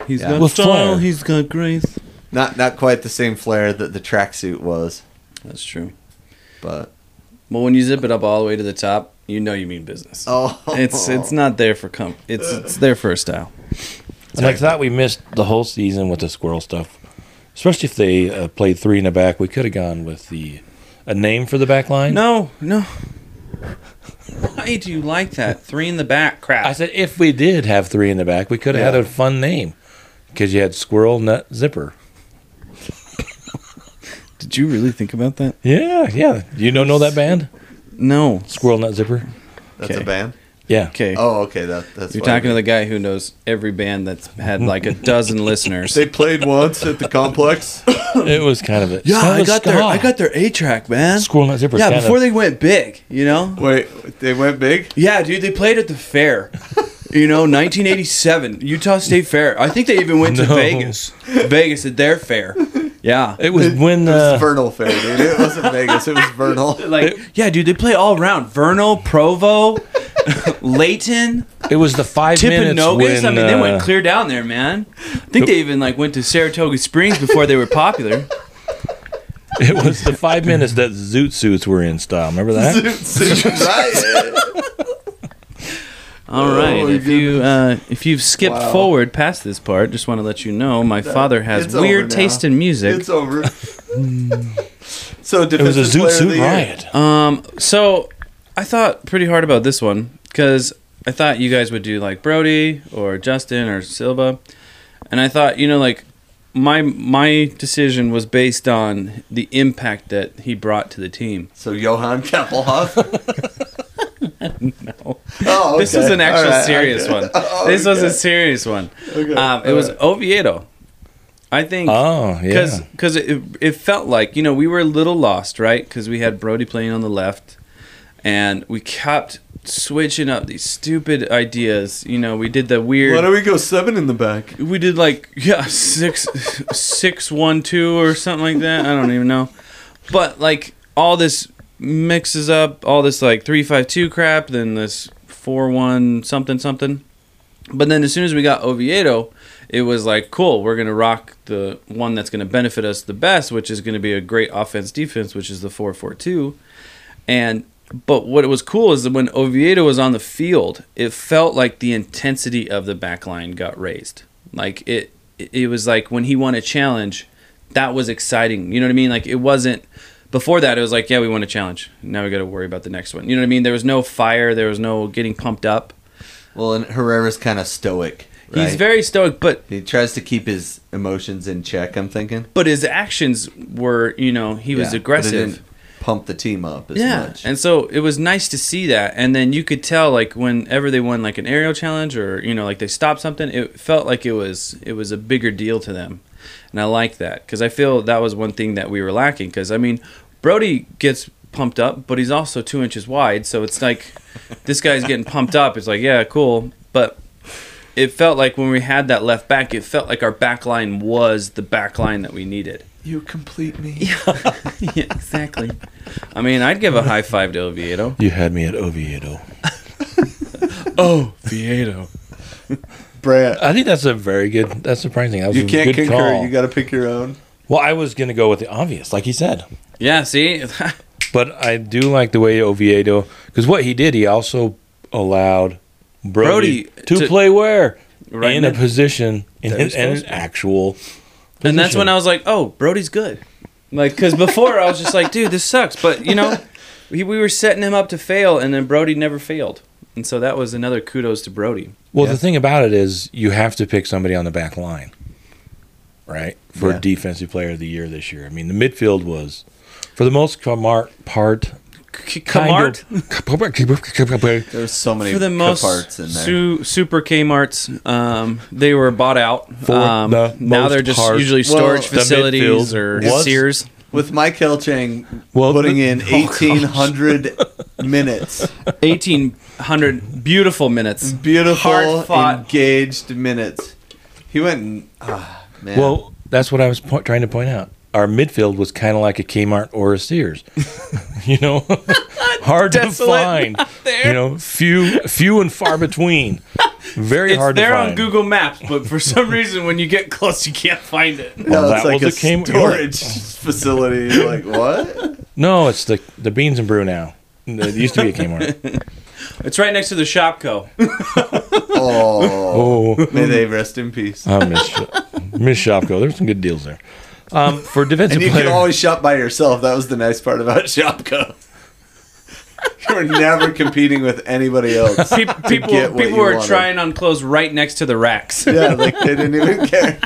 He's Yeah. got With style. flair. He's got grace. not not quite the same flair that the tracksuit was, That's true. but Well, when you zip it up all the way to the top, you know you mean business. oh, It's it's not there for com. It's it's there for a style. And I thought we missed the whole season with the squirrel stuff. Especially if they uh, played three in the back, we could have gone with the a name for the back line. No, no. Why do you like that three in the back crap? I said if we did have three in the back, we could have had a fun name because you had squirrel nut zipper. Did you really think about that? Yeah, yeah. You don't know that band? No. Squirrel nut zipper. that's okay. a band. Yeah. Okay. Oh, okay, that that's You're what I talking to the guy who knows every band that's had like a dozen listeners. They played once at the complex. It was kind of a Yeah, kind I got ska. their I got their A track, man. squirrel nut zipper. Yeah, kind before of, they went big, you know. Wait, they went big. Yeah, dude, they played at the fair. You know, 1987, Utah State Fair. I think they even went to Vegas. Vegas at their fair. Yeah. it was when It was uh, Vernal Fair, dude. It wasn't Vegas. It was Vernal. Like, yeah, dude, they play all around. Vernal, Provo, Layton, it was the five minutes when I mean, they uh, went clear down there, man. I think they even like went to Saratoga Springs before they were popular. It was the five minutes that zoot suits were in style. Remember that? right. All Oh, if you uh, if you've skipped Wow. forward past this part, just want to let you know my father has weird taste in music. It's over. so It was a zoot suit riot. Um, so I thought pretty hard about this one because I thought you guys would do like Brody or Justin or Silva, and I thought you know like my my decision was based on the impact that he brought to the team. So Johan Kappelhof. No. Oh, This was an actual All right, serious okay. one. Oh, This was a serious one. Okay. Um, it All was right. Oviedo. I think Oh, yeah. because because it, it felt like you know we were a little lost right because we had Brody playing on the left and we kept switching up these stupid ideas you know we did the weird. Why don't we go seven in the back? we did like yeah six six one two or something like that I don't even know but like all this mixes up all this like three five two crap then this four one something something but then as soon as we got Oviedo, it was like, cool, we're going to rock the one that's going to benefit us the best, which is going to be a great offense defense, which is the 4 4 2. And, but what was cool is that when Oviedo was on the field, it felt like the intensity of the back line got raised. Like it, it was like when he won a challenge, that was exciting. You know what I mean? Like it wasn't Before that, it was like, yeah, we won a challenge. Now we got to worry about the next one. You know what I mean? There was no fire. There was no getting pumped up. Well, and Herrera's kind of stoic. Right? He's very stoic, but He tries to keep his emotions in check. I'm thinking. but his actions were, you know, he was Yeah, but it aggressive. Pump the team up as yeah, much. and so it was nice to see that. And then you could tell, like, whenever they won, like an aerial challenge, or you know, like they stopped something, it felt like it was it was a bigger deal to them, and I like that because I feel that was one thing that we were lacking. Because I mean, Brody gets pumped up, but he's also two inches wide, so it's like this guy's getting pumped up. It's like, yeah, cool, but. It felt like when we had that left back, it felt like our back line was the back line that we needed. You complete me. yeah, exactly. I mean, I'd give a high five to Oviedo. You had me at Oviedo. Oh, Oviedo. Brad, I think that's a very good. That's surprising. That was you a can't good concur. call. You got to pick your own. well, I was going to go with the obvious, like he said. Yeah, see? But I do like the way Oviedo, because what he did, he also allowed Brody, Brody to, to- play where Right in a position in his he's in an supposed to. actual. and that's when. I was like, oh, Brody's good. Like, because before I was just like, dude, this sucks. But, you know, we, we were setting him up to fail, and then Brody never failed. And so that was another kudos to Brody. Well, Yeah. the thing about it is, you have to pick somebody on the back line, right, for Yeah. defensive player of the year this year. I mean, the midfield was, for the most part, Kmart? Kind There's so many For the most parts in there. su- super Kmarts, um, they were bought out. Um, the now they're just part. usually storage the facilities or was- Sears. With Maikel Chang Well, putting the- in Oh, 1,800 minutes. 1,800 beautiful minutes. Beautiful, Hard-fought. engaged minutes. He went and, ah, man. Well, that's what I was po- trying to point out. Our midfield was kind of like a Kmart or a Sears. you know, hard to Desolate find. there. You know, few few and far between. Very hard to find. It's hard there to on. Google Maps, but for some reason, when you get close, you can't find it. Yeah, Well, it's that like was a a Kmart. storage facility. You're like, what? No, it's the the Beans and Brew now. It used to be a Kmart. It's right next to the Shopko. Oh, oh, may they rest in peace. I miss Miss Shopko. There's some good deals there. Um, for defensive And you player, can always shop by yourself. That was the nice part about Shopko. you were never competing with anybody else. Pe- people get what people you were wanted. trying on clothes right next to the racks. Yeah, like they didn't even care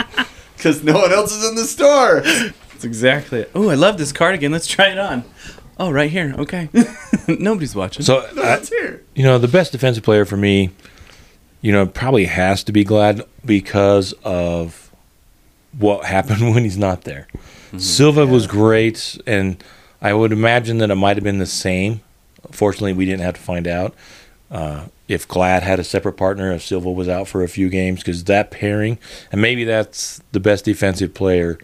because no one else is in the store. That's exactly it. Oh, I love this cardigan. Let's try it on. Oh, right here. Okay. Nobody's watching. so I, That's here. you know the best defensive player for me, you know, probably has to be Glad because of what happened when he's not there. Silva was great, and I would imagine that it might have been the same. Fortunately, we didn't have to find out uh, if Glad had a separate partner, if Silva was out for a few games, because that pairing, and maybe that's the best defensive player,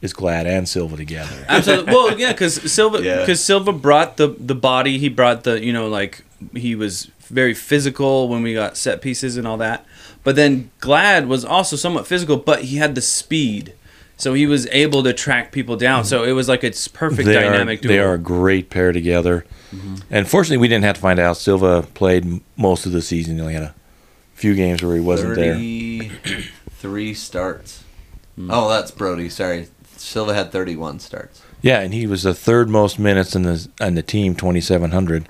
is Glad and Silva together. Absolutely. Well, yeah, because Silva, Yeah. because Silva brought the the body. He brought the you know like he was very physical when we got set pieces and all that. But then Glad was also somewhat physical, but he had the speed, so he was able to track people down. So it was like it's perfect they dynamic. Are, they are a great pair together. Mm-hmm. And fortunately, we didn't have to find out. Silva played most of the season. He only had a few games where he wasn't there. Thirty-three starts. Oh, that's Brody. Sorry, Silva had thirty-one starts. Yeah, and he was the third most minutes in the in the team, twenty seven hundred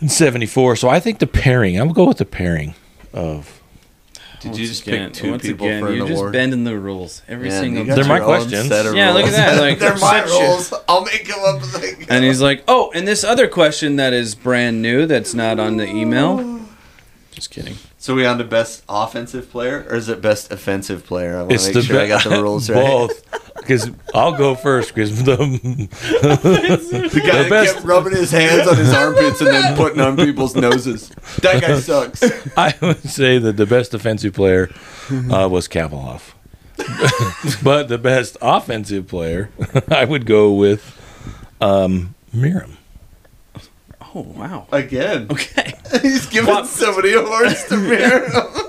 and seventy four. So I think the pairing. I'll go with the pairing of. Did Once you just again- pick two once people again, for an You're just award? bending the rules every Man, single you got They're time. my your own questions. set of Yeah, look at rules. that, like, they're my such rules. I'll make them up as I go. And he's like, "Oh, and this other question that is brand new that's not on the email." Just kidding. So we on to best offensive player, or is it best offensive player? I want It's to make sure I got the rules right. both. Because I'll go first. Because the The guy that best- kept rubbing his hands on his armpits and then putting on people's noses. That guy sucks. I would say that the best defensive player uh, was Kappelhof. but the best offensive player, I would go with um, Meram. Oh wow. Again. Okay. He's giving What? somebody awards to Meram.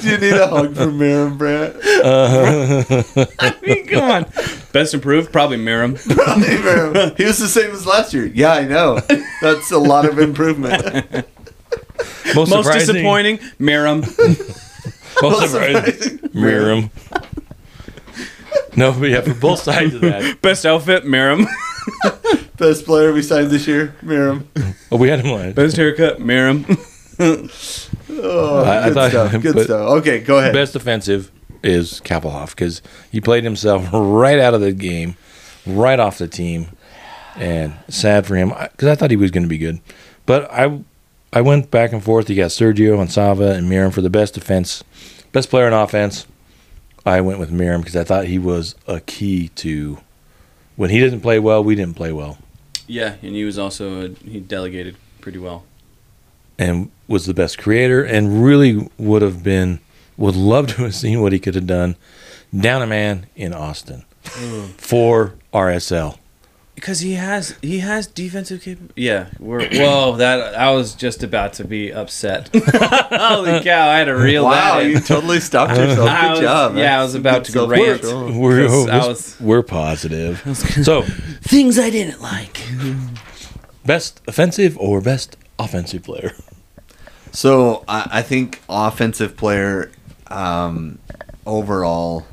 Do you need a hug from Meram, Brandt? Uh-huh. I mean, come on. Best improved, probably Meram. Probably Meram. He was the same as last year. Yeah, I know. That's a lot of improvement. Most, Most disappointing, Meram. Most surprising, Meram. No, but yeah, for both sides of that. Best outfit, Meram. Best player we signed this year, Meram. Oh, we had him line. Best haircut, Meram. Oh, I- I good thought- stuff. Good but- stuff. Okay, go ahead. Best defensive is Kappelhof because he played himself right out of the game, right off the team, and sad for him because I thought he was going to be good, but I I went back and forth. You got Sergio and Sava and Meram for the best defense, best player in offense. I went with Meram because I thought he was a key to when he didn't play well, we didn't play well, yeah, and he was also he delegated pretty well. and was the best creator, and really would have been would love to have seen what he could have done down a man in Austin mm. for RSL. Because he has he has defensive capability. Yeah, we're whoa. That I was just about to be upset. Holy cow! I had to reel wow, that in. you totally stopped yourself. Good was- job. yeah, I was about to go rant. self-control. We're, Because I we're- was- we're positive. So, Things I didn't like. best offensive or best offensive player? So I, I think offensive player um, overall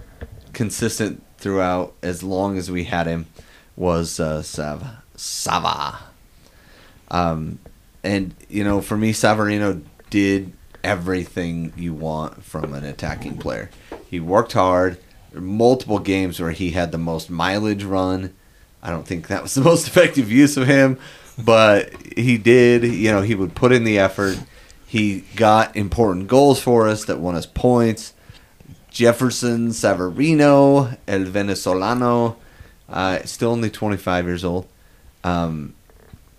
consistent throughout as long as we had him was uh, Sava. Sava. Um, and you know, for me, Savarino did everything you want from an attacking player. He worked hard. Multiple games where he had the most mileage run. I don't think that was the most effective use of him, but he did. You know, he would put in the effort. He got important goals for us that won us points. Jefferson Savarino, El Venezolano, uh, still only 25 years old. Um,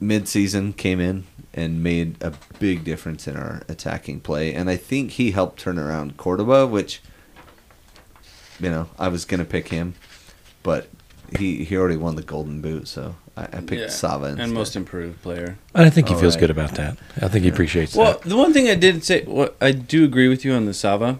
mid-season came in and made a big difference in our attacking play, and I think he helped turn around Córdova, which you know I was gonna pick him, but he he already won the Golden Boot, so I, I picked Yeah, Sava instead. and most improved player. And I think he All feels right. good about that. I think he appreciates Well, that. Well, the one thing I did say, what I do agree with you on the Sava.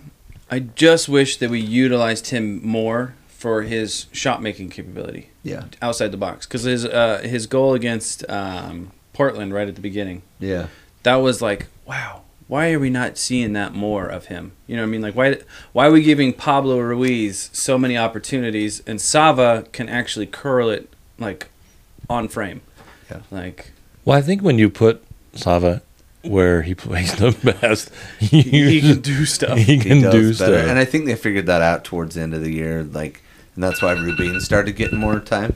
I just wish that we utilized him more for his shot making capability yeah, outside the box. Because his uh, his goal against um, Portland right at the beginning, yeah. that was like, wow. Why are we not seeing that more of him? You know what I mean? Like why why are we giving Pablo Ruiz so many opportunities and Sava can actually curl it like on frame? Yeah. Like Well, I think when you put Sava where he plays the best, he he, can do stuff. he He can does do better, stuff. and I think they figured that out towards the end of the year, like, and that's why Rubin started getting more time.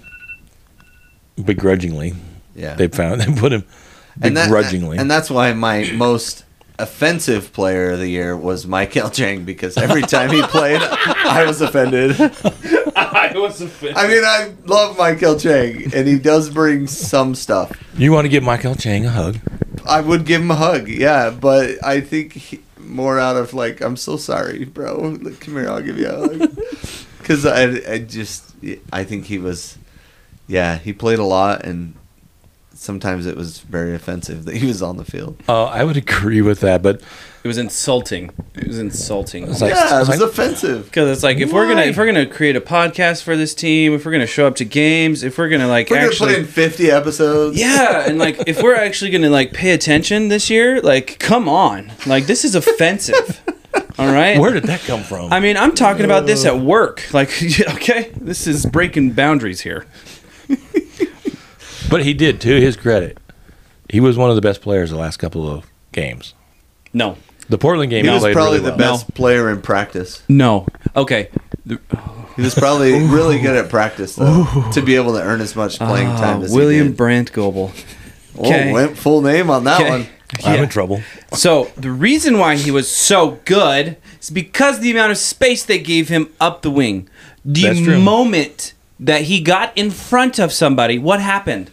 begrudgingly, Yeah, they found they put him and that- begrudgingly. and that's why my most offensive player of the year was Maikel Chang because every time he played, I was offended. I was offended. I mean, I love Maikel Chang, and he does bring some stuff. you want to give Maikel Chang a hug? I would give him a hug, yeah, but I think he, more out of like, I'm so sorry, bro. Look, Come here, I'll give you a hug. Because I, I just, I think he was, yeah, he played a lot, and sometimes it was very offensive that he was on the field. Uh, I would agree with that, but It was insulting. It was insulting. It's like- yeah, it was like- offensive. Because it's like if we're gonna if we're gonna create a podcast for this team, if we're gonna show up to games, if we're gonna like We're gonna actually put in 50 episodes. yeah, and like if we're actually gonna like pay attention this year, like come on, like this is offensive. All right. where did that come from? I mean, I'm talking about this at work. Like, okay, this is breaking boundaries here. but he did, to his credit. He was one of the best players the last couple of games. No, The Portland game He he was probably really the well. best player in practice. no. Okay. The- He was probably really good at practice, though, to be able to earn as much playing Ah, time as William he did. Brandt Goebel. Oh, Okay. went full name on that Okay. one. I'm in trouble. So the reason why he was so good is because the amount of space they gave him up the wing. The That's true. moment that he got in front of somebody, what happened?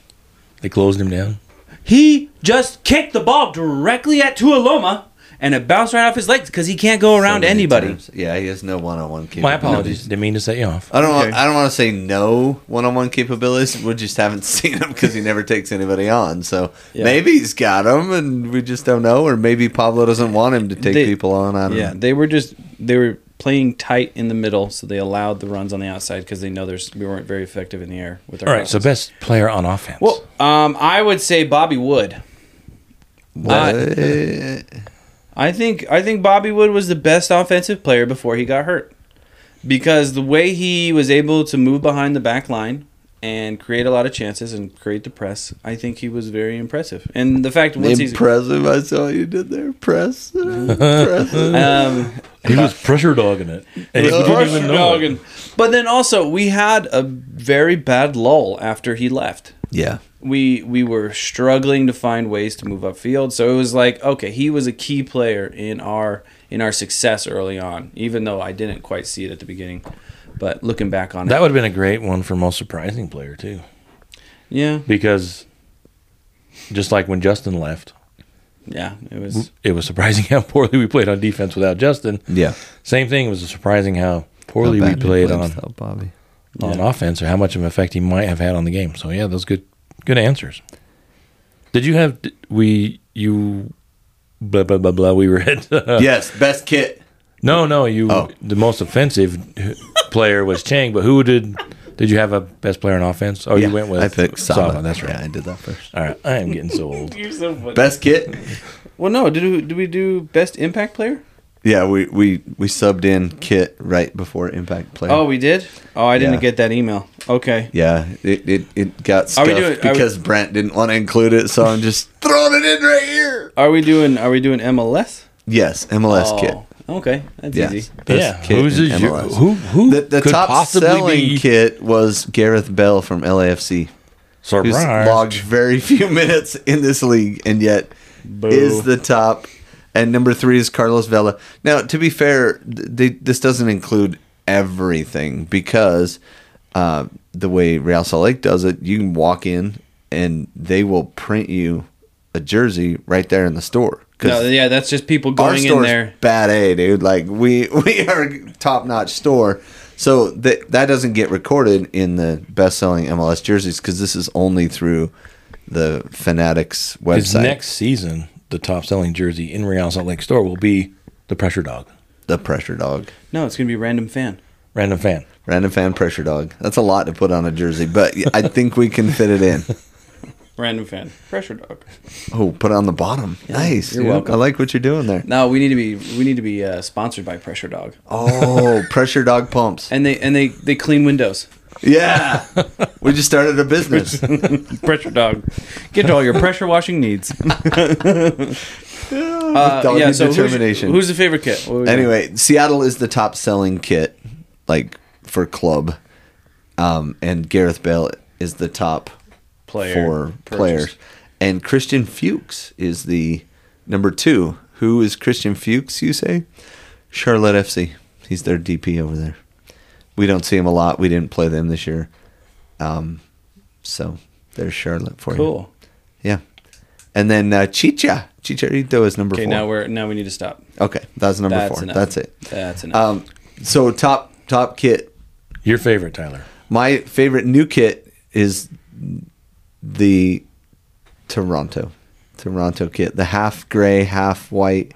They closed him down. He just kicked the ball directly at Tuiloma, and it bounced right off his legs because he can't go around So anybody. times. Yeah, he has no one-on-one capabilities. My apologies. Didn't mean to set you off. I don't. Okay. I don't want to say no one-on-one capabilities. We just haven't seen him because he never takes anybody on. So Yeah. maybe he's got them, and we just don't know. Or maybe Pablo doesn't want him to take They- people on. I don't Yeah, know. they were just they were playing tight in the middle, so they allowed the runs on the outside because they know there's we weren't very effective in the air with our. All right, so best player on offense. well, um, I would say Bobby Wood. What? I think I think Bobby Wood was the best offensive player before he got hurt. because the way he was able to move behind the back line and create a lot of chances and create the press, I think he was very impressive. And the fact once he's Impressive. I saw you did there. Press. Press. um, He was pressure dogging it. And he was didn't pressure even know it. dogging. But then also we had a very bad lull after he left. yeah. We we were struggling to find ways to move upfield. So it was like, okay, he was a key player in our in our success early on, even though I didn't quite see it at the beginning. But looking back on That it, would have been a great one for most surprising player too, yeah, because just like when Justin left, yeah, it was. it was surprising how poorly we played on defense without Justin. Yeah. Same thing. It was surprising how poorly How we played played on Bobby. on Yeah. offense, or how much of an effect he might have had on the game. So yeah, those good good answers. Did you have did we you blah blah blah blah? We were at yes. Best kit. no no you Oh. the most offensive player was Chang, but who did did you have a best player on offense? Oh, Yeah, you went with I picked Sava. That's right. Yeah, I did that first. All right, I am getting so old. You're so funny. Best kit. Well, no, did we, did we do best impact player? Yeah, we, we, we subbed in Kit right before Impact Player. Oh, we did. Oh, I didn't Yeah. get that email. Okay. yeah, it, it, it got stuffed doing- are we- because Brent didn't want to include it, so I'm just throwing it in right here. Are we doing Are we doing MLS? Yes, MLS oh, Kit. Okay, that's Yes, easy. best yeah, kit who's your, MLS. who who The, the could top possibly selling be kit was Gareth Bale from LAFC, who's surprised? logged very few minutes in this league and yet is the top. And number three is Carlos Vela. Now, to be fair, they, this doesn't include everything because uh, the way Real Salt Lake does it, you can walk in and they will print you a jersey right there in the store. No, yeah, that's just people our going in there. bad A, dude. Like we we are a top notch store. So that that doesn't get recorded in the best selling MLS jerseys because this is only through the Fanatics website. next season, the top selling jersey in Real Salt Lake store will be the pressure dog. the pressure dog, No, it's gonna be random fan. Random fan. random fan pressure dog. That's a lot to put on a jersey, but I think we can fit it in. Random fan. Pressure dog. Oh, put it on the bottom. nice. you're dude. welcome. I like what you're doing there. No, we need to be we need to be uh, sponsored by Pressure Dog, Oh, pressure dog pumps. and they and they they clean windows. Yeah, we just started a business. Pressure Dog, get all your pressure washing needs. uh, yeah, so who's, determination. who's the favorite kit? What we got? Anyway, Seattle is the top selling kit, like for club, um, and Gareth Bale is the top player for players, and Christian Fuchs is the number two. Who is Christian Fuchs? You say Charlotte FC. He's their DP over there. We don't see him a lot. We didn't play them this year, um, so there's Charlotte for you. Cool. Yeah, and then uh, Chicha Chicharito is number Okay, four. now we're now we need to stop. okay, that's number That's four. enough. That's it. That's enough. Um, so top top kit. Your favorite, Tyler. My favorite new kit is the Toronto Toronto kit. The half gray, half white,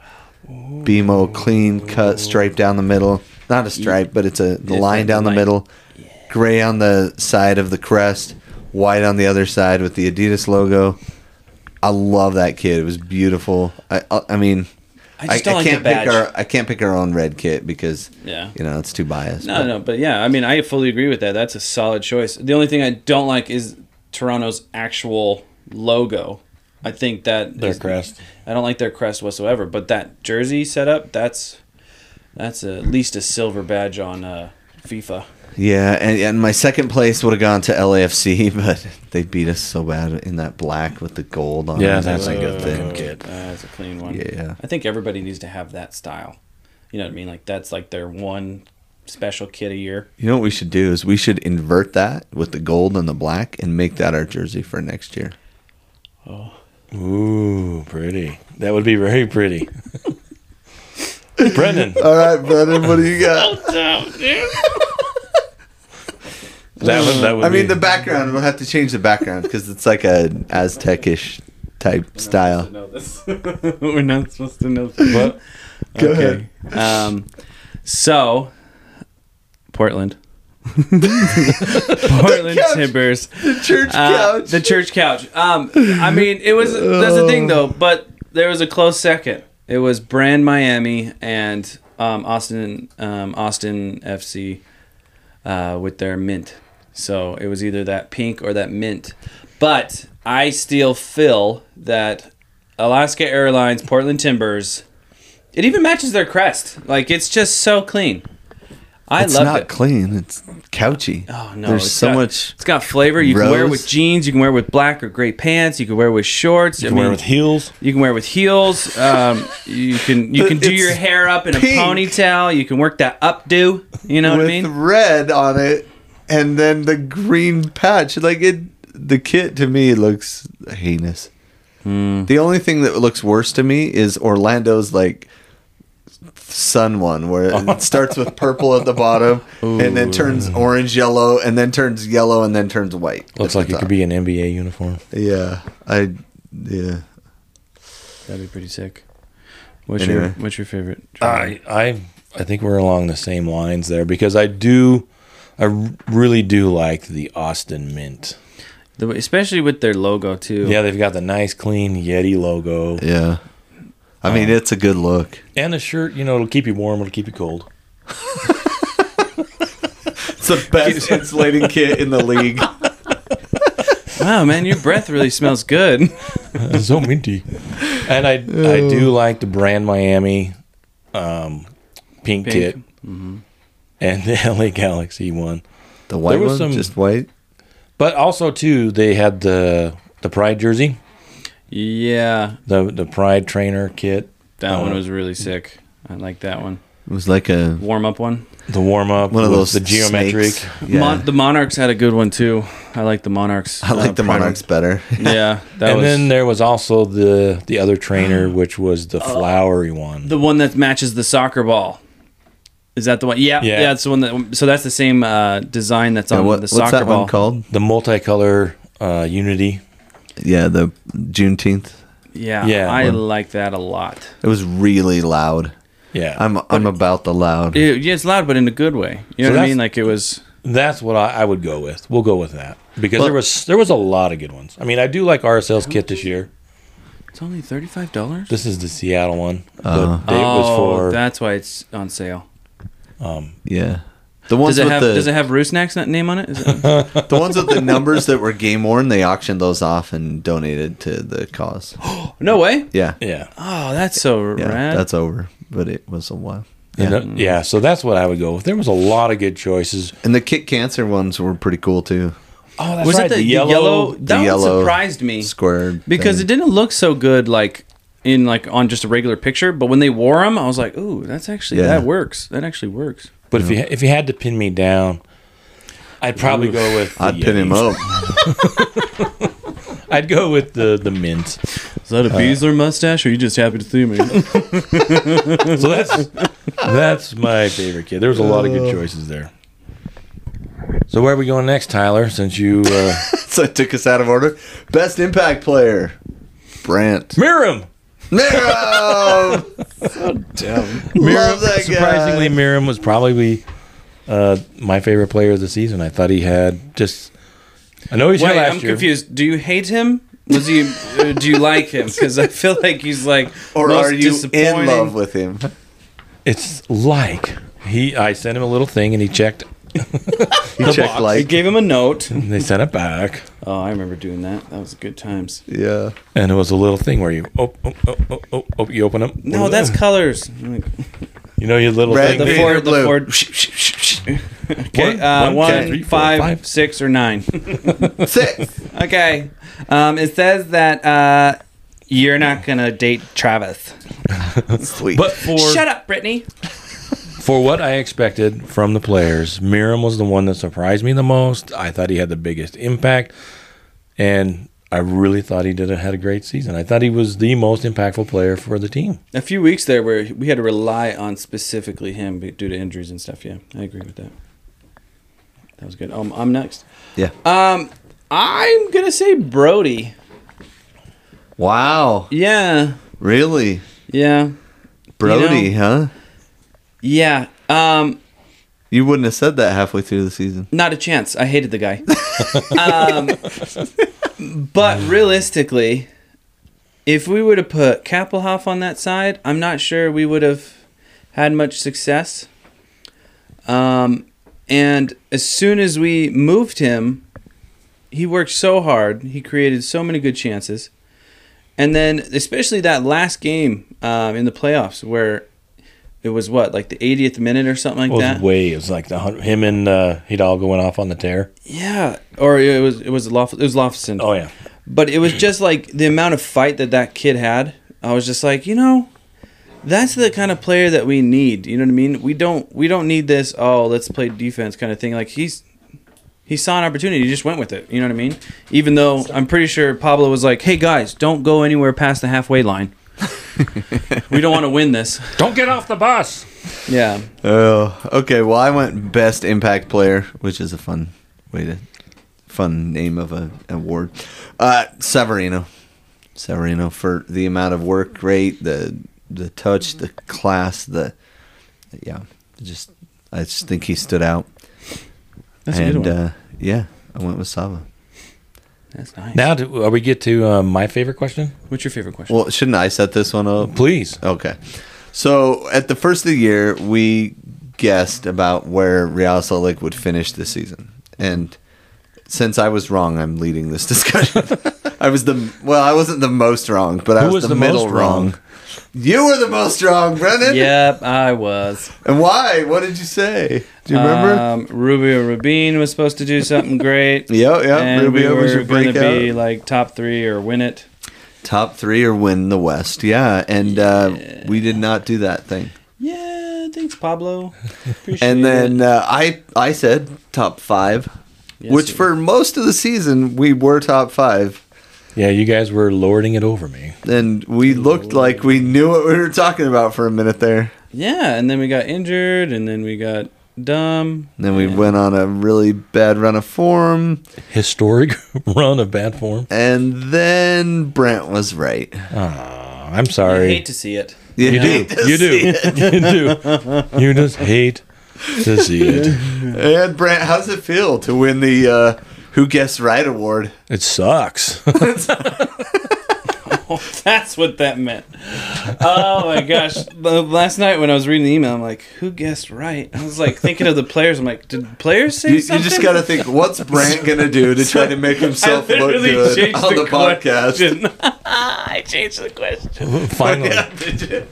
BMO clean cut stripe down the middle. Not a stripe, but it's a the line down the middle. Gray on the side of the crest, white on the other side with the Adidas logo. I love that kit. It was beautiful. I I, I mean. I just don't like can't the badge. pick our I can't pick our own red kit because Yeah. you know it's too biased. No, but- no, but yeah, I mean, I fully agree with that. That's a solid choice. The only thing I don't like is Toronto's actual logo. I think that Their is- crest. I don't like their crest whatsoever. But that jersey setup, that's that's at least a silver badge on uh, FIFA. Yeah, and, and my second place would have gone to LAFC, but they beat us so bad in that black with the gold on Yeah, it. that's a good thing. thing. kid. Uh, That's a clean one. Yeah. I think everybody needs to have that style. You know what I mean? Like that's like their one special kit a year. You know what we should do is we should invert that with the gold and the black and make that our jersey for next year. Ooh, pretty. That would be very pretty. Brennan, All right, Brennan, what do you got? that would, that would I mean, be- the background. We'll have to change the background because it's like a Aztecish type style. We're not supposed to know. What? Go okay. Um, so, Portland. Portland couch. Timbers. The church Uh, couch. the church couch. Um, I mean, it was that's the thing though, but there was a close second. It was Brand Miami and um, Austin um, Austin FC uh, with their mint. So it was either that pink or that mint. But I still feel that Alaska Airlines Portland Timbers. It even matches their crest. Like it's just so clean. I love it. it's love not it. clean. It's couchy. Oh no! There's so got- much. It's got flavor. You can wear it with jeans. You can wear it with black or gray pants. You can wear it with shorts. You I can wear mean, with heels. you can wear it with heels. Um, you can you can do It's your hair up in a ponytail. You can work that updo. You know what I mean? red on it, and then the green patch. Like it, the kit to me looks heinous. Hmm. The only thing that looks worse to me is Orlando's like sun one, where it starts with purple at the bottom, and then turns orange, yellow, and then turns yellow, and then turns white. Looks like the it could be an NBA uniform. Yeah, I. Yeah. That'd be pretty sick. What's your What's your favorite? I I I think we're along the same lines there because I do i really do like the Austin Mint. The, especially with their logo too. Yeah, they've got the nice clean Yeti logo Yeah. I mean, it's a good look. and the shirt. You know, it'll keep you warm. It'll keep you cold. It's the best insulating kit in the league. Wow, man, your breath really smells good. so minty. And I I do like the brand Miami um, pink, Pink. kit and the LA Galaxy one. The white was one, some- just white. But also too, they had the the Pride jersey, Yeah, the the Pride trainer kit, that Uh, one was really sick. I like that one. It was like a Warm up one. the warm up, one of those the geometric. Yeah, Mon- the Monarchs had a good one too. I like the Monarchs. I like uh, the Pride Monarchs better. Yeah, that and was then there was also the the other trainer, which was the flowery one. the one that matches the soccer ball. Is that the one? Yeah, Yeah. yeah. it's the one that. So that's the same uh, design that's Yeah, on what- the what's that ball. one called? The multicolor uh, Unity. Yeah, the Juneteenth. Yeah, Yeah, I one. like that a lot. It was really loud. Yeah, I'm I'm about the loud. It, yeah, it's loud, but in a good way. You know So what I that's- mean? Like it was. that's what I, I would go with. We'll go with that because Well- there was there was a lot of good ones. I mean, I do like RSL's kit this year. It's only thirty five dollars. This is the Seattle one. The Uh. date was Oh, for that's why it's on sale. um, Yeah, the ones Does it with have the Does it have Roosnack's name on it? Is it the ones with the numbers that were game worn. They auctioned those off and donated to the cause. no way. Yeah, yeah. Oh, that's so yeah, rad. that's over. But it was a while. You Yeah. know- mm. yeah, so that's what I would go with. There was a lot of good choices. And the Kit Cancer ones were pretty cool too. Oh, that's was right. it the, yellow? That the one yellow surprised me Squared because it didn't look so good, like in like on just a regular picture. But when they wore them, I was like, "Ooh, that's actually Yeah. that works. That actually works." But if you if you had to pin me down, I'd probably go with. the I'd pin him up. I'd go with the the mint. Is that a Besler mustache, or are you just happy to see me? So that's that's my favorite kid. There was a lot of good choices there. So where are we going next, Tyler? Since you uh, so it took us out of order. Best impact player, Brandt. Meram, Meram. Love that surprisingly, guy. Meram was probably uh, my favorite player of the season. I thought he had just. I know he's here Wait, last I'm year. confused. Do you hate him? Was he? uh, do you like him? Because I feel like he's like Or most are you in love with him? It's like he. I sent him a little thing and he checked. He The checked box. I like. gave him a note. And they sent it back, Oh, I remember doing that. That was good times. Yeah. and it was a little thing where you oh oh oh oh oh, oh you open up. No, that's colors. you know your little Red, thing. The green, Ford- or the blue. Ford- Okay, One, uh, one, one, two, three, four, five, five. six, or nine. Six. okay. Um, it says that uh, you're not gonna date Travis. Sweet. But for Shut up, Brittany. For what I expected from the players, Meram was the one that surprised me the most. I thought he had the biggest impact, and I really thought he did a, had a great season. I thought he was the most impactful player for the team. A few weeks there where we had to rely on specifically him due to injuries and stuff. Yeah, I agree with that. That was good. Um, I'm next. yeah. Um, I'm gonna say Brody. Wow. Yeah, Really? yeah, Brody, You huh? Yeah. Um, You wouldn't have said that halfway through the season. not a chance. I hated the guy. um, but realistically, if we would have put Kappelhof on that side, I'm not sure we would have had much success. Um, and as soon as we moved him, he worked so hard. He created so many good chances. And then, especially that last game um, in the playoffs, where it was what, like the 80th minute or something like was that. way. It was like the him and uh, Hidalgo went off on the tear. Yeah, or it was it was Lof- it was Lofton. Oh yeah. But it was just like the amount of fight that that kid had. I was just like, you know, that's the kind of player that we need. You know what I mean? We don't we don't need this. Oh, let's play defense kind of thing. Like he's he saw an opportunity. He just went with it. You know what I mean? Even though I'm pretty sure Pablo was like, hey guys, don't go anywhere past the halfway line. we don't want to win this. Don't get off the bus. Yeah. Oh, okay. Well, I went best impact player, which is a fun way to fun name of a award. Uh, Savarino, Savarino for the amount of work rate, the the touch, the class, the yeah. Just I just think he stood out. That's a and good one. Uh, yeah, I went with Sava. That's nice. Now, do, are we get to uh, my favorite question? What's your favorite question? Well, shouldn't I set this one up? Please. Okay. So at the first of the year, we guessed about where Real Salt Lake would finish this season, and since I was wrong, I'm leading this discussion. I was the well, I wasn't the most wrong, but I Who was, was the, the middle most wrong. wrong? You were the most wrong, Brennan. yep, I was. And why? What did you say? Do you remember? Um, Rubio Rubin was supposed to do something great. yep, yep. and Rubio we was were your going to breakout. be like top three or win it. Top three or win the West. Yeah, and uh, we did not do that thing. Yeah, thanks, Pablo. Appreciate And then uh, I I said top five, Yes, which for most of the season we were top five. Yeah, you guys were lording it over me. and we looked like we knew what we were talking about for a minute there. yeah, and then we got injured, and then we got dumb. And then we and- went on a really bad run of form, Historic run of bad form. and then Brent was right. Aw, I'm I sorry. hate to see it. You, You do. hate to You do. see it. you do. You just hate to see it. And Brent, how's it feel to win the uh, Who Guessed Right award? It sucks. That's what that meant. Oh my gosh! The- Last night when I was reading the email, I'm like, "Who guessed right?" I was like thinking of the players. I'm like, "Did players say You, you something?" just got to think, what's Brent going to do to try to make himself I look literally good changed on the, podcast? question. I changed the question. Finally. did you?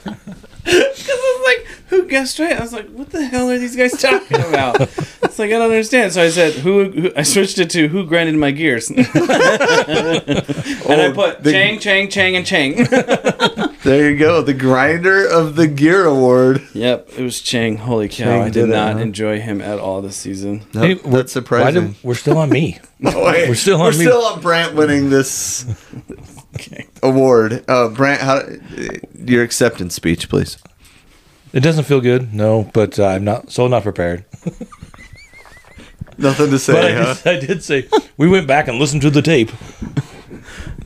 Because I was like, who guessed right? I was like, what the hell are these guys talking about? it's like, I don't understand. So I said, who, who I switched it to who grinded my gears. and I Oh, put the- Chang, Chang, Chang, and Chang. There you go, the Grinder of the Gear Award. yep, it was Chang. Holy cow. Chang I did did it, not huh? enjoy him at all this season. Nope, Hey, we're- that's surprising. Why did, we're still on me. Oh, wait. We're still on. We're on me. still on Brandt winning this Okay. award. Uh, Brandt, how your acceptance speech, please. It doesn't feel good, no, but uh, I'm not so not prepared. Nothing to say, But I, huh? did, I did say we went back and listened to the tape.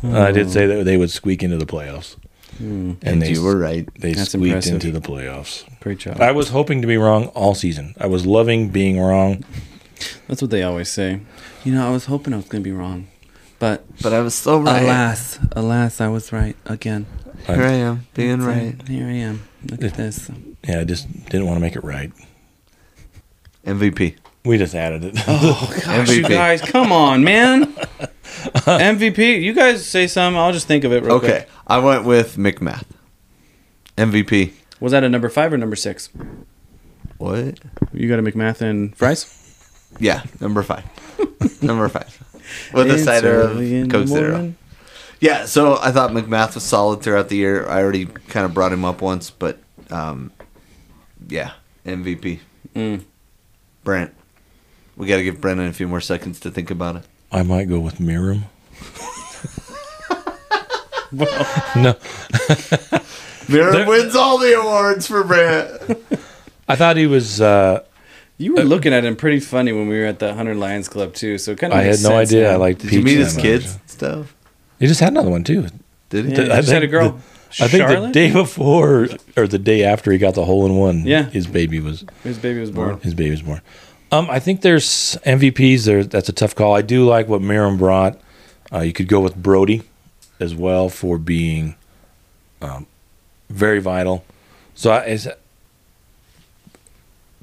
I did say that they would squeak into the playoffs, and, And they you were right. they That's squeaked impressive. into the playoffs. Great job. I was hoping to be wrong all season. I was loving being wrong. That's what they always say. You know, I was hoping I was going to be wrong. But But I was so right. alas, alas, I was right again. Here I am, being right. Here I am. Look at this. Yeah, I just didn't want to make it right. MVP. We just added it. Oh gosh, you MVP. guys, come on, man. MVP. You guys say something. I'll just think of it real Okay, quick. I went with MacMath. MVP. Was that a number five or number six? What? You got a MacMath and fries? Yeah, number five. number five. With a cider of early in the Coke Zero. morning. Yeah, so I thought MacMath was solid throughout the year. I already kind of brought him up once, but um, yeah, MVP. Mm. Brent. We got to give Brennan a few more seconds to think about it. I might go with Meram. no, Mira There- wins all the awards for Brent. I thought he was. Uh, You were looking at him pretty funny when we were at the Hunter Lions Club too. So kind of I had no idea. I liked. Did you Peach meet his kids stuff? He just had another one too. Did he? Yeah, I I just had a think girl. I think the day before or the day after he got the hole in one. Yeah. his baby was His baby was born. his baby was born. Um, I think there's MVPs. There, that's a tough call. I do like what Meram brought. Uh, you could go with Brody as well for being um, very vital. So I, is,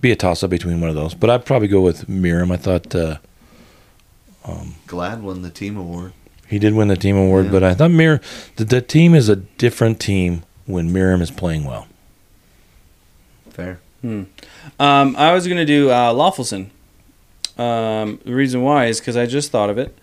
be a toss up between one of those. But I'd probably go with Meram. I thought uh, Glad won the team award. He did win the team award, Yeah. but I thought Mir the, the team is a different team when Meram is playing well. Fair. Um, I was gonna do uh, Löffelsend. Um, the reason why is because I just thought of it,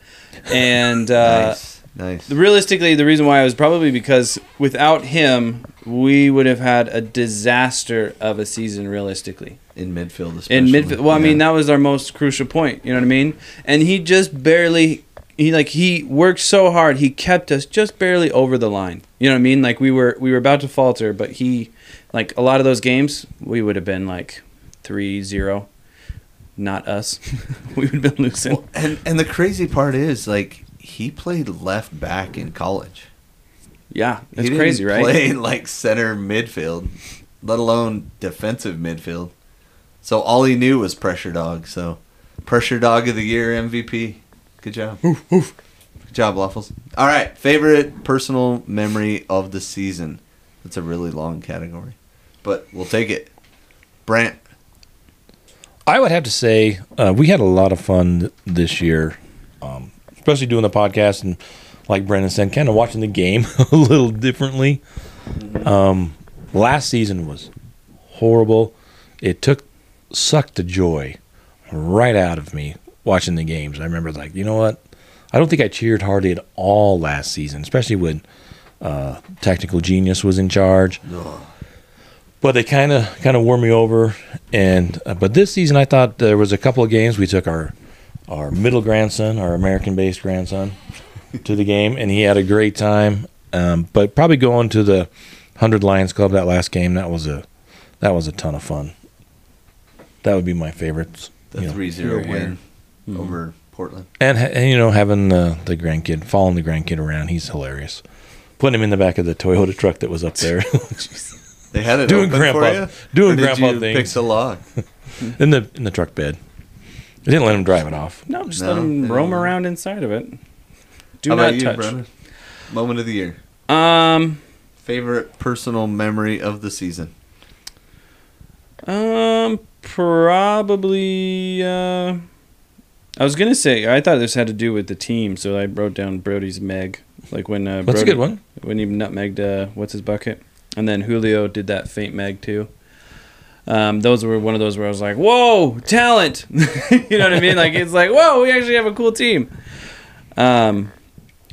and uh, nice. Nice. realistically, the reason why was probably because without him, we would have had a disaster of a season. Realistically, In midfield, especially. in midfield. Well, I mean, that was our most crucial point. You know what I mean? And he just barely. He like he worked so hard. He kept us just barely over the line. You know what I mean? Like we were we were about to falter, but he, like a lot of those games, we would have been like 3-0. Not us. we would have been losing. Well, and and the crazy part is like he played left back in college. yeah, He that's didn't crazy, right? Play like center midfield, let alone defensive midfield. So all he knew was pressure dog. So pressure dog of the year MVP. Good job. Good job, Waffles. All right, favorite personal memory of the season. That's a really long category, but we'll take it. Brandt. I would have to say uh, we had a lot of fun this year, um, especially doing the podcast and, like Brennan said, kind of watching the game a little differently. Um, last season was horrible. It took sucked the joy right out of me watching the games. I remember like, you know what? I don't think I cheered hardly at all last season, especially when uh, Tactical Genius was in charge but they kind of kind of won me over. And uh, but this season, I thought there was a couple of games we took our our middle grandson, our American-based grandson, to the game, and he had a great time. Um, but probably going to the Hundred Lions Club that last game that was a that was a ton of fun. That would be my favorites. The you know. 3 0 Here, here. win Mhm. over Portland. And, and you know having uh, the grandkid, following the grandkid around, he's hilarious. Putting him in the back of the Toyota truck that was up there. They had it Doing open grandpa- for you? doing Or did grandpa you things. Pick the lock. in the in the truck bed. I didn't let him drive it off. No, just No, let him no. roam around inside of it. Do How not about you, touch. Brennan? Moment of the year. Um, Favorite personal memory of the season. um, probably. Uh, I was gonna say I thought this had to do with the team, so I wrote down Brody's Meg, like when uh, That's a Brody- good one. when he nutmegged uh, what's his bucket, and then Julio did that faint meg too. Um, those were one of those where I was like, "Whoa, talent!" you know what I mean? Like it's like, "Whoa, we actually have a cool team." Um,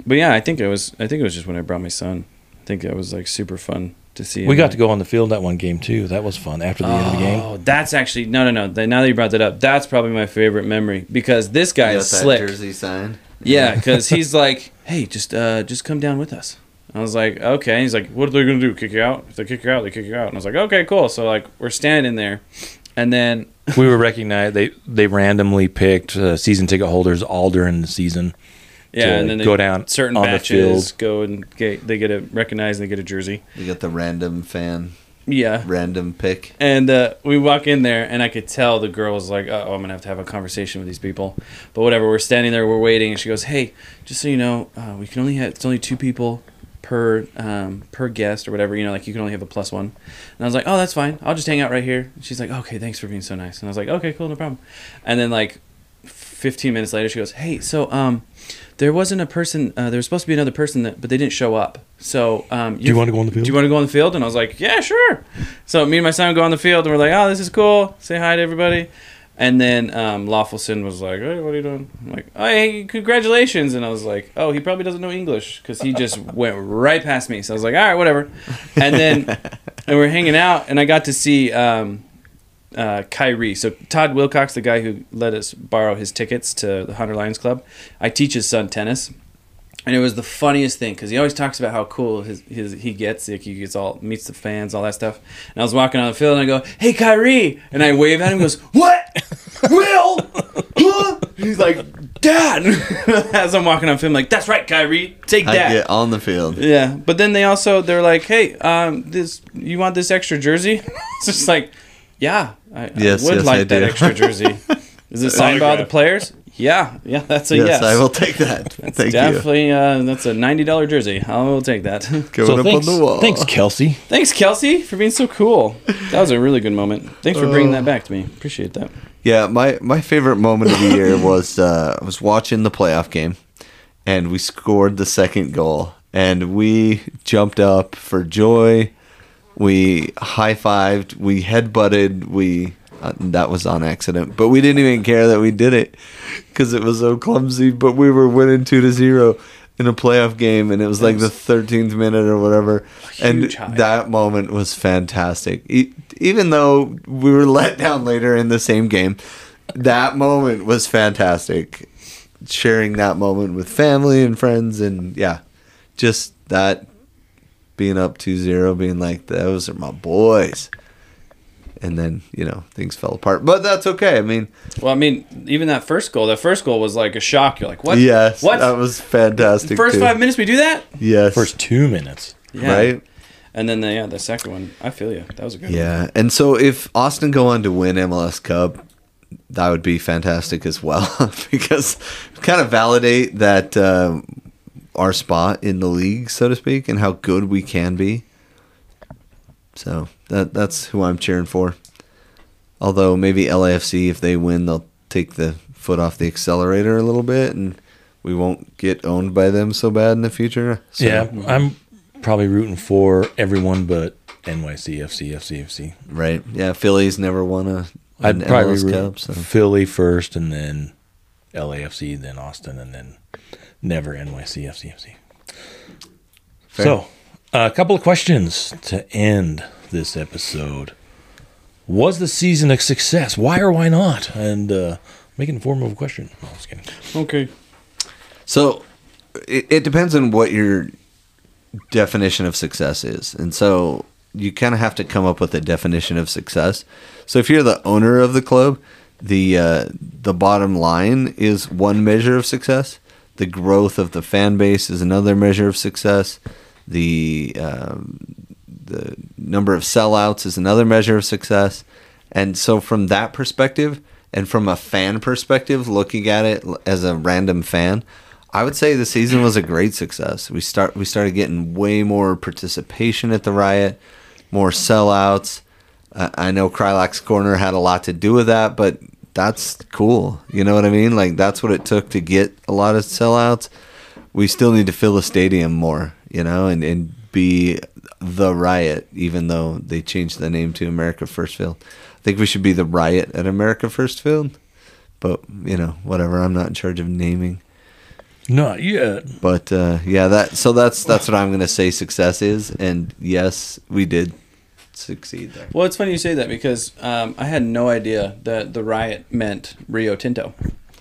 but yeah, I think it was. I think it was just when I brought my son. I think that was like super fun to see. We him, got to go on the field that one game too. That was fun after the end of the game. Oh, that's actually no, no, no. Now that you brought that up, that's probably my favorite memory because this guy You is that slick. jersey sign. Yeah, because he's like, "Hey, just uh, just come down with us." I was like, "Okay." He's like, "What are they gonna do? Kick you out? If they kick you out, they kick you out." And I was like, "Okay, cool." So like, we're standing there, and then we were recognized. They they randomly picked uh, season ticket holders all during the season. Yeah, to and then they, go down certain on the batches field. go and get they get a recognized, and they get a jersey. You get the random fan, Yeah, random pick. And uh, we walk in there, and I could tell the girl was like, "Oh, I'm gonna have to have a conversation with these people." But whatever, we're standing there, we're waiting, and she goes, "Hey, just so you know, uh, we can only have it's only two people per um, per guest or whatever. You know, like you can only have a plus one." And I was like, "Oh, that's fine. I'll just hang out right here." And she's like, "Okay, thanks for being so nice." And I was like, "Okay, cool, no problem." And then like 15 minutes later, she goes, "Hey, so um." There wasn't a person. Uh, there was supposed to be another person, that, but they didn't show up. So, um, Do you want to go on the field? do you want to go on the field? And I was like, yeah, sure. So me and my son go on the field, and we're like, oh, this is cool. Say hi to everybody. And then um, Löffelsend was like, hey, what are you doing? I'm like, oh, hey, congratulations. And I was like, oh, he probably doesn't know English because he just went right past me. So I was like, all right, whatever. And then and we're hanging out, and I got to see um, uh, Kyrie. So Todd Wilcox, the guy who let us borrow his tickets to the Hunter Lions Club, I teach his son tennis. And it was the funniest thing because he always talks about how cool his, his he gets. Like he gets all meets the fans, all that stuff. And I was walking on the field and I go, "Hey, Kyrie!" And I wave at him. He goes, "What? Will? Huh?" He's like, "Dad!" As I'm walking on film, like, "That's right, Kyrie. Take I that." get on the field. Yeah, but then they also they're like, "Hey, um, this you want this extra jersey?" it's just like, "Yeah, I, Yes, I would yes, like I that do." extra jersey." Is it signed by all the players? Yeah, yeah, that's a yes, yes. I will take that. That's Thank you. definitely uh, that's a ninety dollar jersey. I will take that. Going so up thanks, on the wall. thanks, Kelsey. Thanks, Kelsey, for being so cool. That was a really good moment. Thanks for bringing that back to me. Appreciate that. Yeah, my, my favorite moment of the year was uh, was watching the playoff game, and we scored the second goal, and we jumped up for joy. We high fived, we head butted, we uh, that was on accident, but we didn't even care that we did it because it was so clumsy. But we were winning two to zero in a playoff game, and it was like the thirteenth minute or whatever, and high. that moment was fantastic. E- even though we were let down later in the same game, that moment was fantastic. Sharing that moment with family and friends, and yeah, just that being up 2-0, being like, those are my boys. And then, you know, things fell apart. But that's okay. I mean, Well, I mean, even that first goal, that first goal was like a shock. You're like, what? yes, What? that was fantastic. First too. five minutes we do that? Yes. First two minutes. Yeah. Right? And then the, yeah, the second one, I feel you. That was a good one. Yeah. And so if Austin go on to win MLS Cup, that would be fantastic as well because kind of validate that um, our spot in the league, so to speak, and how good we can be. So that that's who I'm cheering for. Although maybe LAFC, if they win, they'll take the foot off the accelerator a little bit, and we won't get owned by them so bad in the future. So, Yeah, I'm probably rooting for everyone but NYC, FC, FC, FC. right. Yeah, Philly's never won a. I'd probably MLS root Cup, so. Philly first, and then LAFC, then Austin, and then never NYC, FC, FC. Fair. So, a couple of questions to end this episode. Was the season a success? Why or why not? And uh, make it in form of a question. No, I kidding. Okay. So it, it depends on what your definition of success is. And so you kind of have to come up with a definition of success. So if you're the owner of the club, the uh, the bottom line is one measure of success. The growth of the fan base is another measure of success. The um, the number of sellouts is another measure of success. And so from that perspective and from a fan perspective looking at it as a random fan, I would say the season was a great success. We start we started getting way more participation at the riot, more sellouts. Uh, I know Kreilach's Corner had a lot to do with that, but that's cool. You know what I mean? Like that's what it took to get a lot of sellouts. We still need to fill the stadium more, you know, and, and be the riot, even though they changed the name to America First Field. I think we should be the riot at America First Field. But, you know, whatever. I'm not in charge of naming. Not yet. But uh, yeah, that so that's that's what I'm gonna say success is, and yes, we did succeed there. Well, it's funny you say that because um, I had no idea that the riot meant Rio Tinto.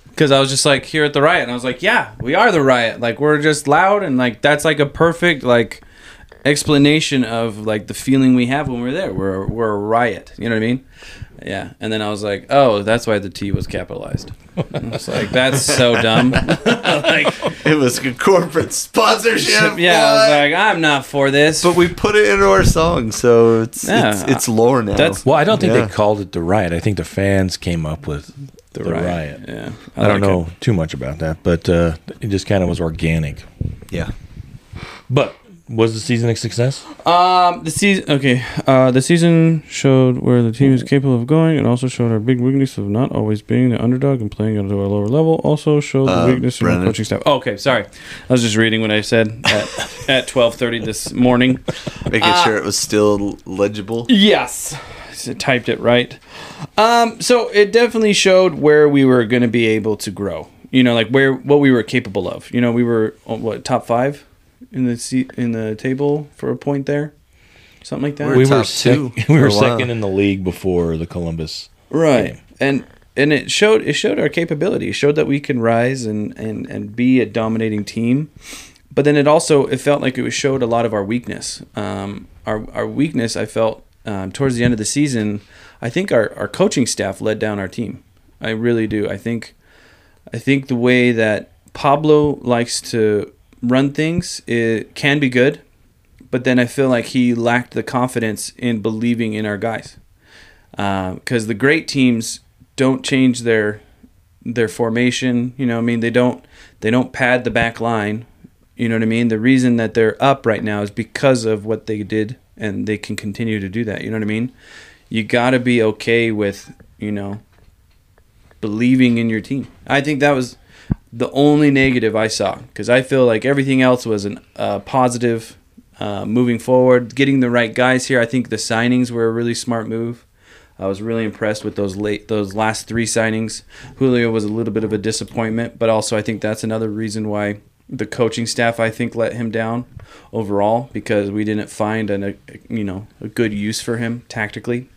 Because I was just like here at the riot, and I was like, "Yeah, we are the riot. Like we're just loud, and like that's like a perfect like explanation of like the feeling we have when we're there. We're we're a riot. You know what I mean? Yeah. And then I was like, "Oh, that's why the T was capitalized." I was like, "That's so dumb." like, It was a corporate sponsorship. yeah, I was like, "I'm not for this." but we put it into our song, so it's Yeah, it's, it's lore now. that's- Well, I don't think Yeah. they called it the riot. I think the fans came up with the, riot. riot. Yeah. I, don't like it. know too much about that, but uh, it just kind of was organic. yeah. But was the season a success? Um, the season. Okay, uh, the season showed where the team is capable of going. It also showed our big weakness of not always being the underdog and playing at a lower level. Also showed Uh, the weakness in our Brennan. coaching staff. Oh, okay, sorry, I was just reading what I said at at twelve thirty this morning. Making sure it was still legible. Yes, I typed it right. Um, so it definitely showed where we were going to be able to grow. You know, like where what we were capable of. You know, we were uh, what top five in the seat in the table for a point there, something like that. We're top were two. sec- we were second in the league before the Columbus. right. game. and and it showed it showed our capability. It showed that we can rise and and and be a dominating team. But then it also it felt like it was showed a lot of our weakness. Um our our weakness i felt um, towards the end of the season i think our our coaching staff led down our team. I really do. I think i think the way that pablo likes to run things it can be good but then i feel like he lacked the confidence in believing in our guys uh, because the great teams don't change their their formation. You know, I mean, they don't they don't pad the back line. You know what I mean? The reason that they're up right now is because of what they did, and they can continue to do that. You know what I mean? You got to be okay with you know believing in your team. I think that was the only negative I saw because I feel like everything else was a uh, positive uh, moving forward. Getting the right guys here, I think the signings were a really smart move. I was really impressed with those late those last three signings. Julio was a little bit of a disappointment, but also I think that's another reason why the coaching staff I think let him down overall because we didn't find an, a you know a good use for him tactically.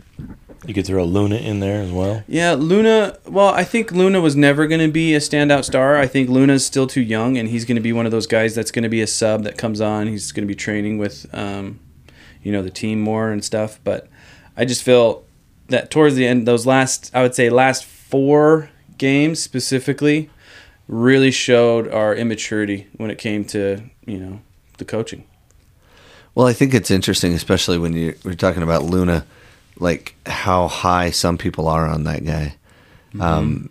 You could throw Luna in there as well. Yeah, Luna. Well, I think Luna was never going to be a standout star. I think Luna's still too young, and he's going to be one of those guys that's going to be a sub that comes on. He's going to be training with, um, you know, the team more and stuff. But I just feel that towards the end, those last, I would say, last four games specifically, really showed our immaturity when it came to you know the coaching. Well, I think it's interesting, especially when you, you're talking about Luna, like how high some people are on that guy. Um,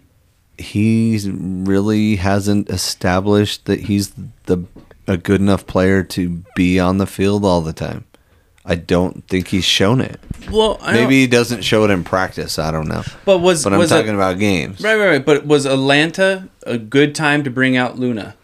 he really hasn't established that he's the a good enough player to be on the field all the time. I don't think he's shown it. Well, I Maybe he doesn't show it in practice. I don't know. but was But I'm was talking it, about games. right, right, right. But was Atlanta a good time to bring out Luna?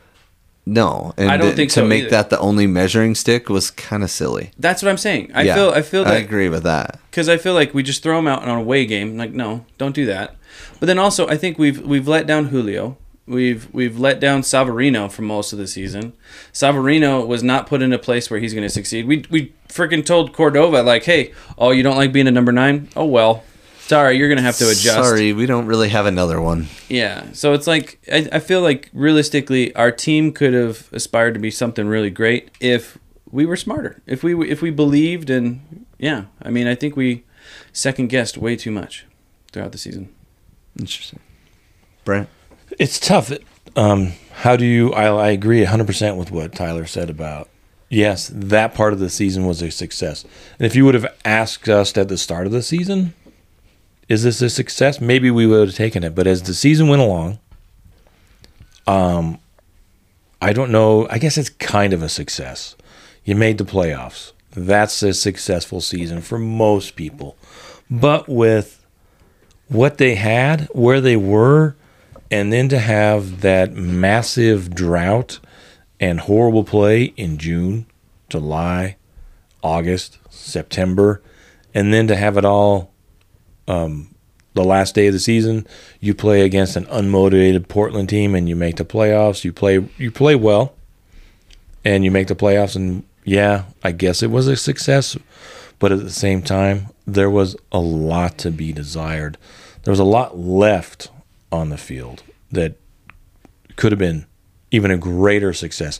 No, and I don't th- think to so make either. that the only measuring stick was kind of silly. That's what I'm saying. I Yeah, feel I feel I agree with that. because I feel like we just throw him out on a away game. Like, no, don't do that. But then also, I think we've we've let down Julio. We've we've let down Savarino for most of the season. Savarino was not put in a place where he's going to succeed. We we freaking told Córdova like, hey, oh, you don't like being a number nine? Oh well, sorry, you're going to have to adjust. Sorry, we don't really have another one. Yeah. So it's like I, I feel like realistically, our team could have aspired to be something really great if we were smarter. If we if we believed and yeah, I mean, I think we second guessed way too much throughout the season. Interesting. Brent? It's tough. Um, how do you? I, I agree 100% with what Tyler said about. Yes, that part of the season was a success. And if you would have asked us at the start of the season, is this a success? Maybe we would have taken it. But as the season went along, um, I don't know. I guess it's kind of a success. You made the playoffs. That's a successful season for most people. But with what they had, where they were, and then to have that massive drought and horrible play in June, July, August, September, and then to have it all um, the last day of the season, you play against an unmotivated Portland team and you make the playoffs. You play you play well, and you make the playoffs. And yeah, I guess it was a success, but at the same time, there was a lot to be desired. There was a lot left on the field that could have been even a greater success.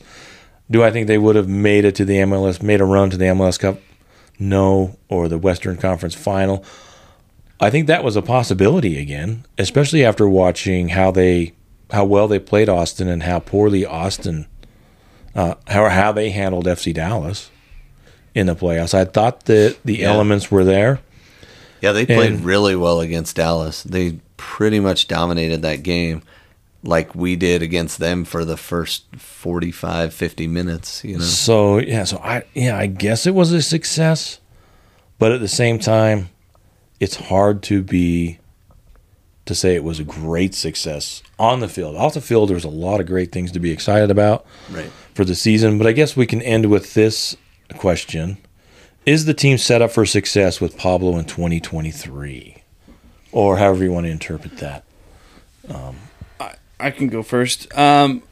Do I think they would have made it to the MLS, made a run to the MLS Cup? No, or the Western Conference Final. I think that was a possibility again, especially after watching how they, how well they played Austin and how poorly Austin, uh, how how they handled FC Dallas in the playoffs. I thought that the Yeah. elements were there. Yeah, they played And- really well against Dallas. They pretty much dominated that game like we did against them for the first 45, 50 minutes, you know. So yeah, so I yeah, I guess it was a success, but at the same time, it's hard to be to say it was a great success on the field. Off the field, there's a lot of great things to be excited about Right. for the season. But I guess we can end with this question: Is the team set up for success with Pablo in 2023, or however you want to interpret that? I can go first. Um,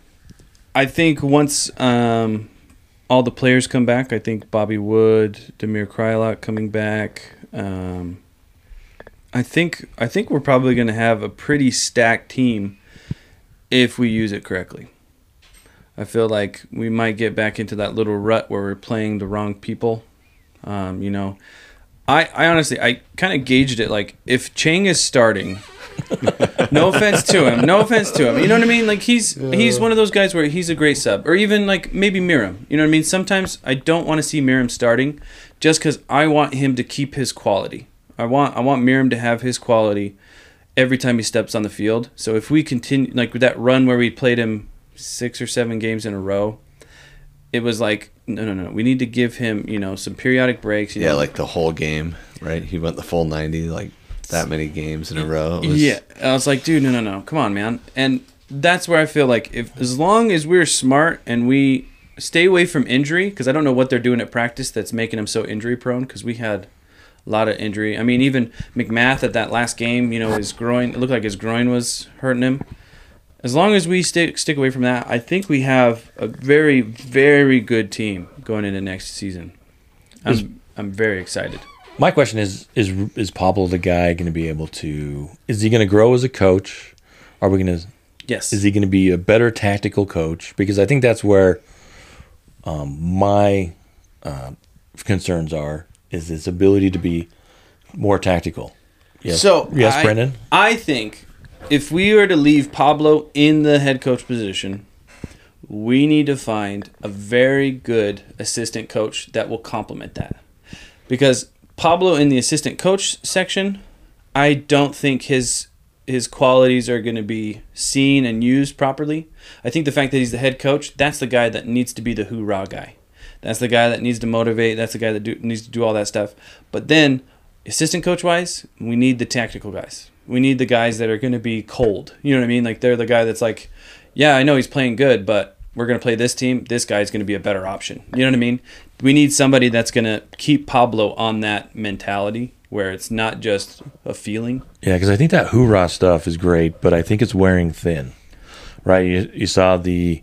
I think once um, all the players come back, I think Bobby Wood, Damir Kreilach coming back. Um, I think I think we're probably going to have a pretty stacked team if we use it correctly. I feel like we might get back into that little rut where we're playing the wrong people. Um, you know, I, I honestly I kind of gauged it like if Chang is starting no offense to him. No offense to him. You know what I mean? Like he's he's one of those guys where he's a great sub, or even like maybe Meram. You know what I mean? Sometimes I don't want to see Meram starting, just because I want him to keep his quality. I want I want Meram to have his quality, every time he steps on the field. So if we continue like with that run where we played him six or seven games in a row, it was like no, no, no. We need to give him you know some periodic breaks. You Yeah, know, like the whole game, right? He went the full 90, like that many games in a row. Was- yeah. I was like, dude, no, no, no, come on, man. And that's where I feel like if as long as we're smart and we stay away from injury, because I don't know what they're doing at practice that's making him so injury prone. Because we had a lot of injury. I mean, even MacMath at that last game, you know, his groin. It looked like his groin was hurting him. As long as we stick stick away from that, I think we have a very very good team going into next season. I'm I'm very excited. My question is: Is is Pablo the guy going to be able to? Is he going to grow as a coach? Are we going to? Yes. Is he going to be a better tactical coach? Because I think that's where um, my uh, concerns are: is his ability to be more tactical. Yes. So yes, I, Brennan. I think if we were to leave Pablo in the head coach position, we need to find a very good assistant coach that will complement that. Because Pablo in the assistant coach section, I don't think his his qualities are going to be seen and used properly. I think the fact that he's the head coach, that's the guy that needs to be the hoorah guy. That's the guy that needs to motivate. That's the guy that do, needs to do all that stuff. But then, assistant coach wise, we need the tactical guys. We need the guys that are going to be cold. You know what I mean? Like they're the guy that's like, yeah, I know he's playing good, but we're going to play this team. This guy's going to be a better option. You know what I mean? We need somebody that's going to keep Pablo on that mentality where it's not just a feeling. Yeah, because I think that hoorah stuff is great, but I think it's wearing thin. Right? You, you saw the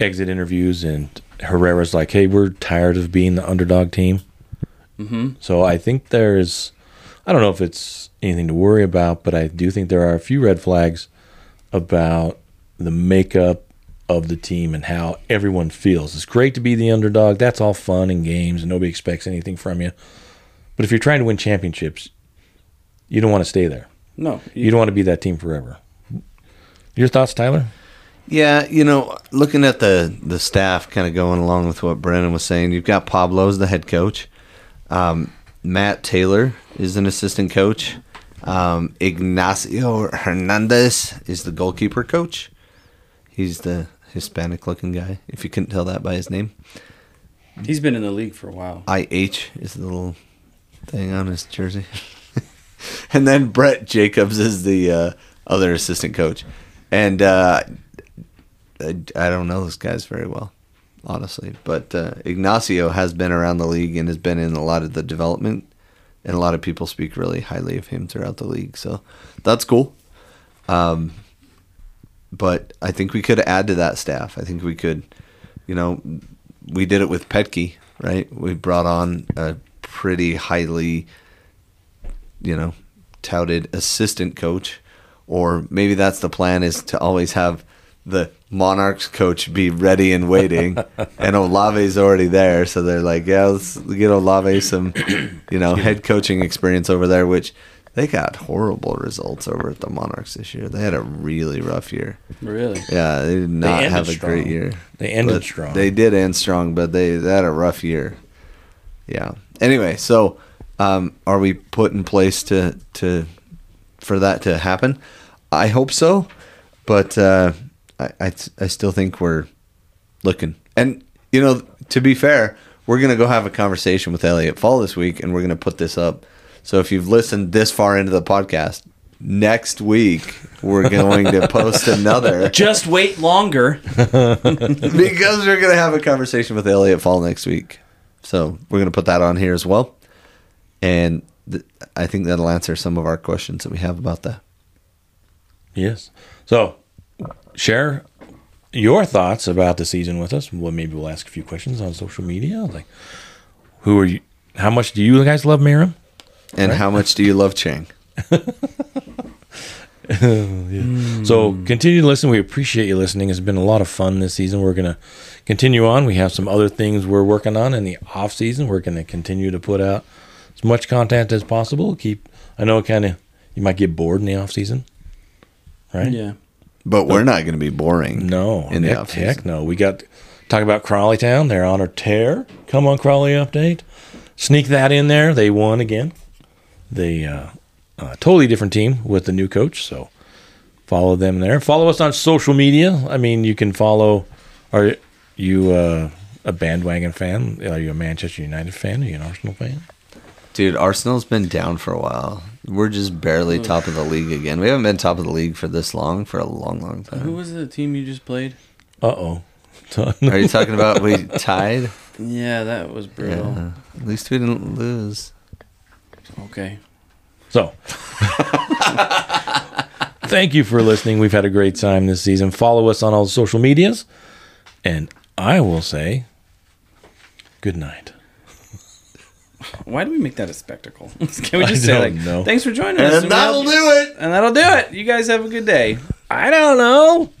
exit interviews, and Herrera's like, "Hey, we're tired of being the underdog team." Mm-hmm. So I think there's, I don't know if it's anything to worry about, but I do think there are a few red flags about the makeup of the team and how everyone feels. It's great to be the underdog. That's all fun and games, and nobody expects anything from you. But if you're trying to win championships, you don't want to stay there. No, You don't want to be that team forever. Your thoughts, Tyler? Yeah, you know, looking at the the staff, kind of going along with what Brennan was saying, you've got Pablo as the head coach. Um, Matt Taylor is an assistant coach. Um, Ignacio Hernandez is the goalkeeper coach. He's the Hispanic looking guy, if you couldn't tell that by his name. He's been in the league for a while. IH is the little thing on his jersey. and then Brett Jacobs is the uh, other assistant coach. And uh, I, don't know those guys very well, honestly. But uh, Ignacio has been around the league and has been in a lot of the development. And a lot of people speak really highly of him throughout the league. So that's cool. Um, but I think we could add to that staff. I think we could, you know, we did it with Petke, right? We brought on a pretty highly, you know, touted assistant coach, or maybe that's the plan is to always have the Monarchs coach be ready and waiting, and Olave's already there, so they're like, yeah, let's get Olave some, you know, head coaching experience over there, which. They got horrible results over at the Monarchs this year. They had a really rough year. Really? Yeah, they did not ended have a strong. great year. They ended But strong. They did end strong, but they, they had a rough year. Yeah. Anyway, so um, are we put in place to to for that to happen? I hope so, but uh, I, I I still think we're looking. And you know, to be fair, we're gonna go have a conversation with Elliot Fall this week, and we're gonna put this up. So if you've listened this far into the podcast, next week we're going to post another Just wait longer. because we're gonna have a conversation with Elliot Fall next week. So we're gonna put that on here as well, and th- I think that'll answer some of our questions that we have about that. Yes. So, share your thoughts about the season with us. Well, maybe we'll ask a few questions on social media. Like, who are you? How much do you guys love Meram? And how much do you love Chang? So continue to listen. We appreciate you listening. It's been a lot of fun this season. We're gonna continue on. We have some other things we're working on in the off season. We're gonna continue to put out as much content as possible. Keep. I know, it kind of. You might get bored in the off season, right? Yeah. But we're not going to be boring. No, in the heck, off heck no. We got talk about Crawley Town. They're on a tear. Come on, Crawley update. Sneak that in there. They won again. They uh, a totally different team with the new coach. So follow them there. Follow us on social media. I mean, you can follow. Are you uh, a bandwagon fan? Are you a Manchester United fan? Are you an Arsenal fan? Dude, Arsenal's been down for a while. We're just barely top of the league again. We haven't been top of the league for this long for a long, long time. Who was the team you just played? Uh oh. Are you talking about we tied? Yeah, that was brutal. Yeah. At least we didn't lose. Okay. So, thank you for listening. We've had a great time this season. Follow us on all the social medias. And I will say, good night. Why do we make that a spectacle? Can we just I say don't like, know. thanks for joining us? And that'll we'll- do it. And that'll do it. You guys have a good day. I don't know.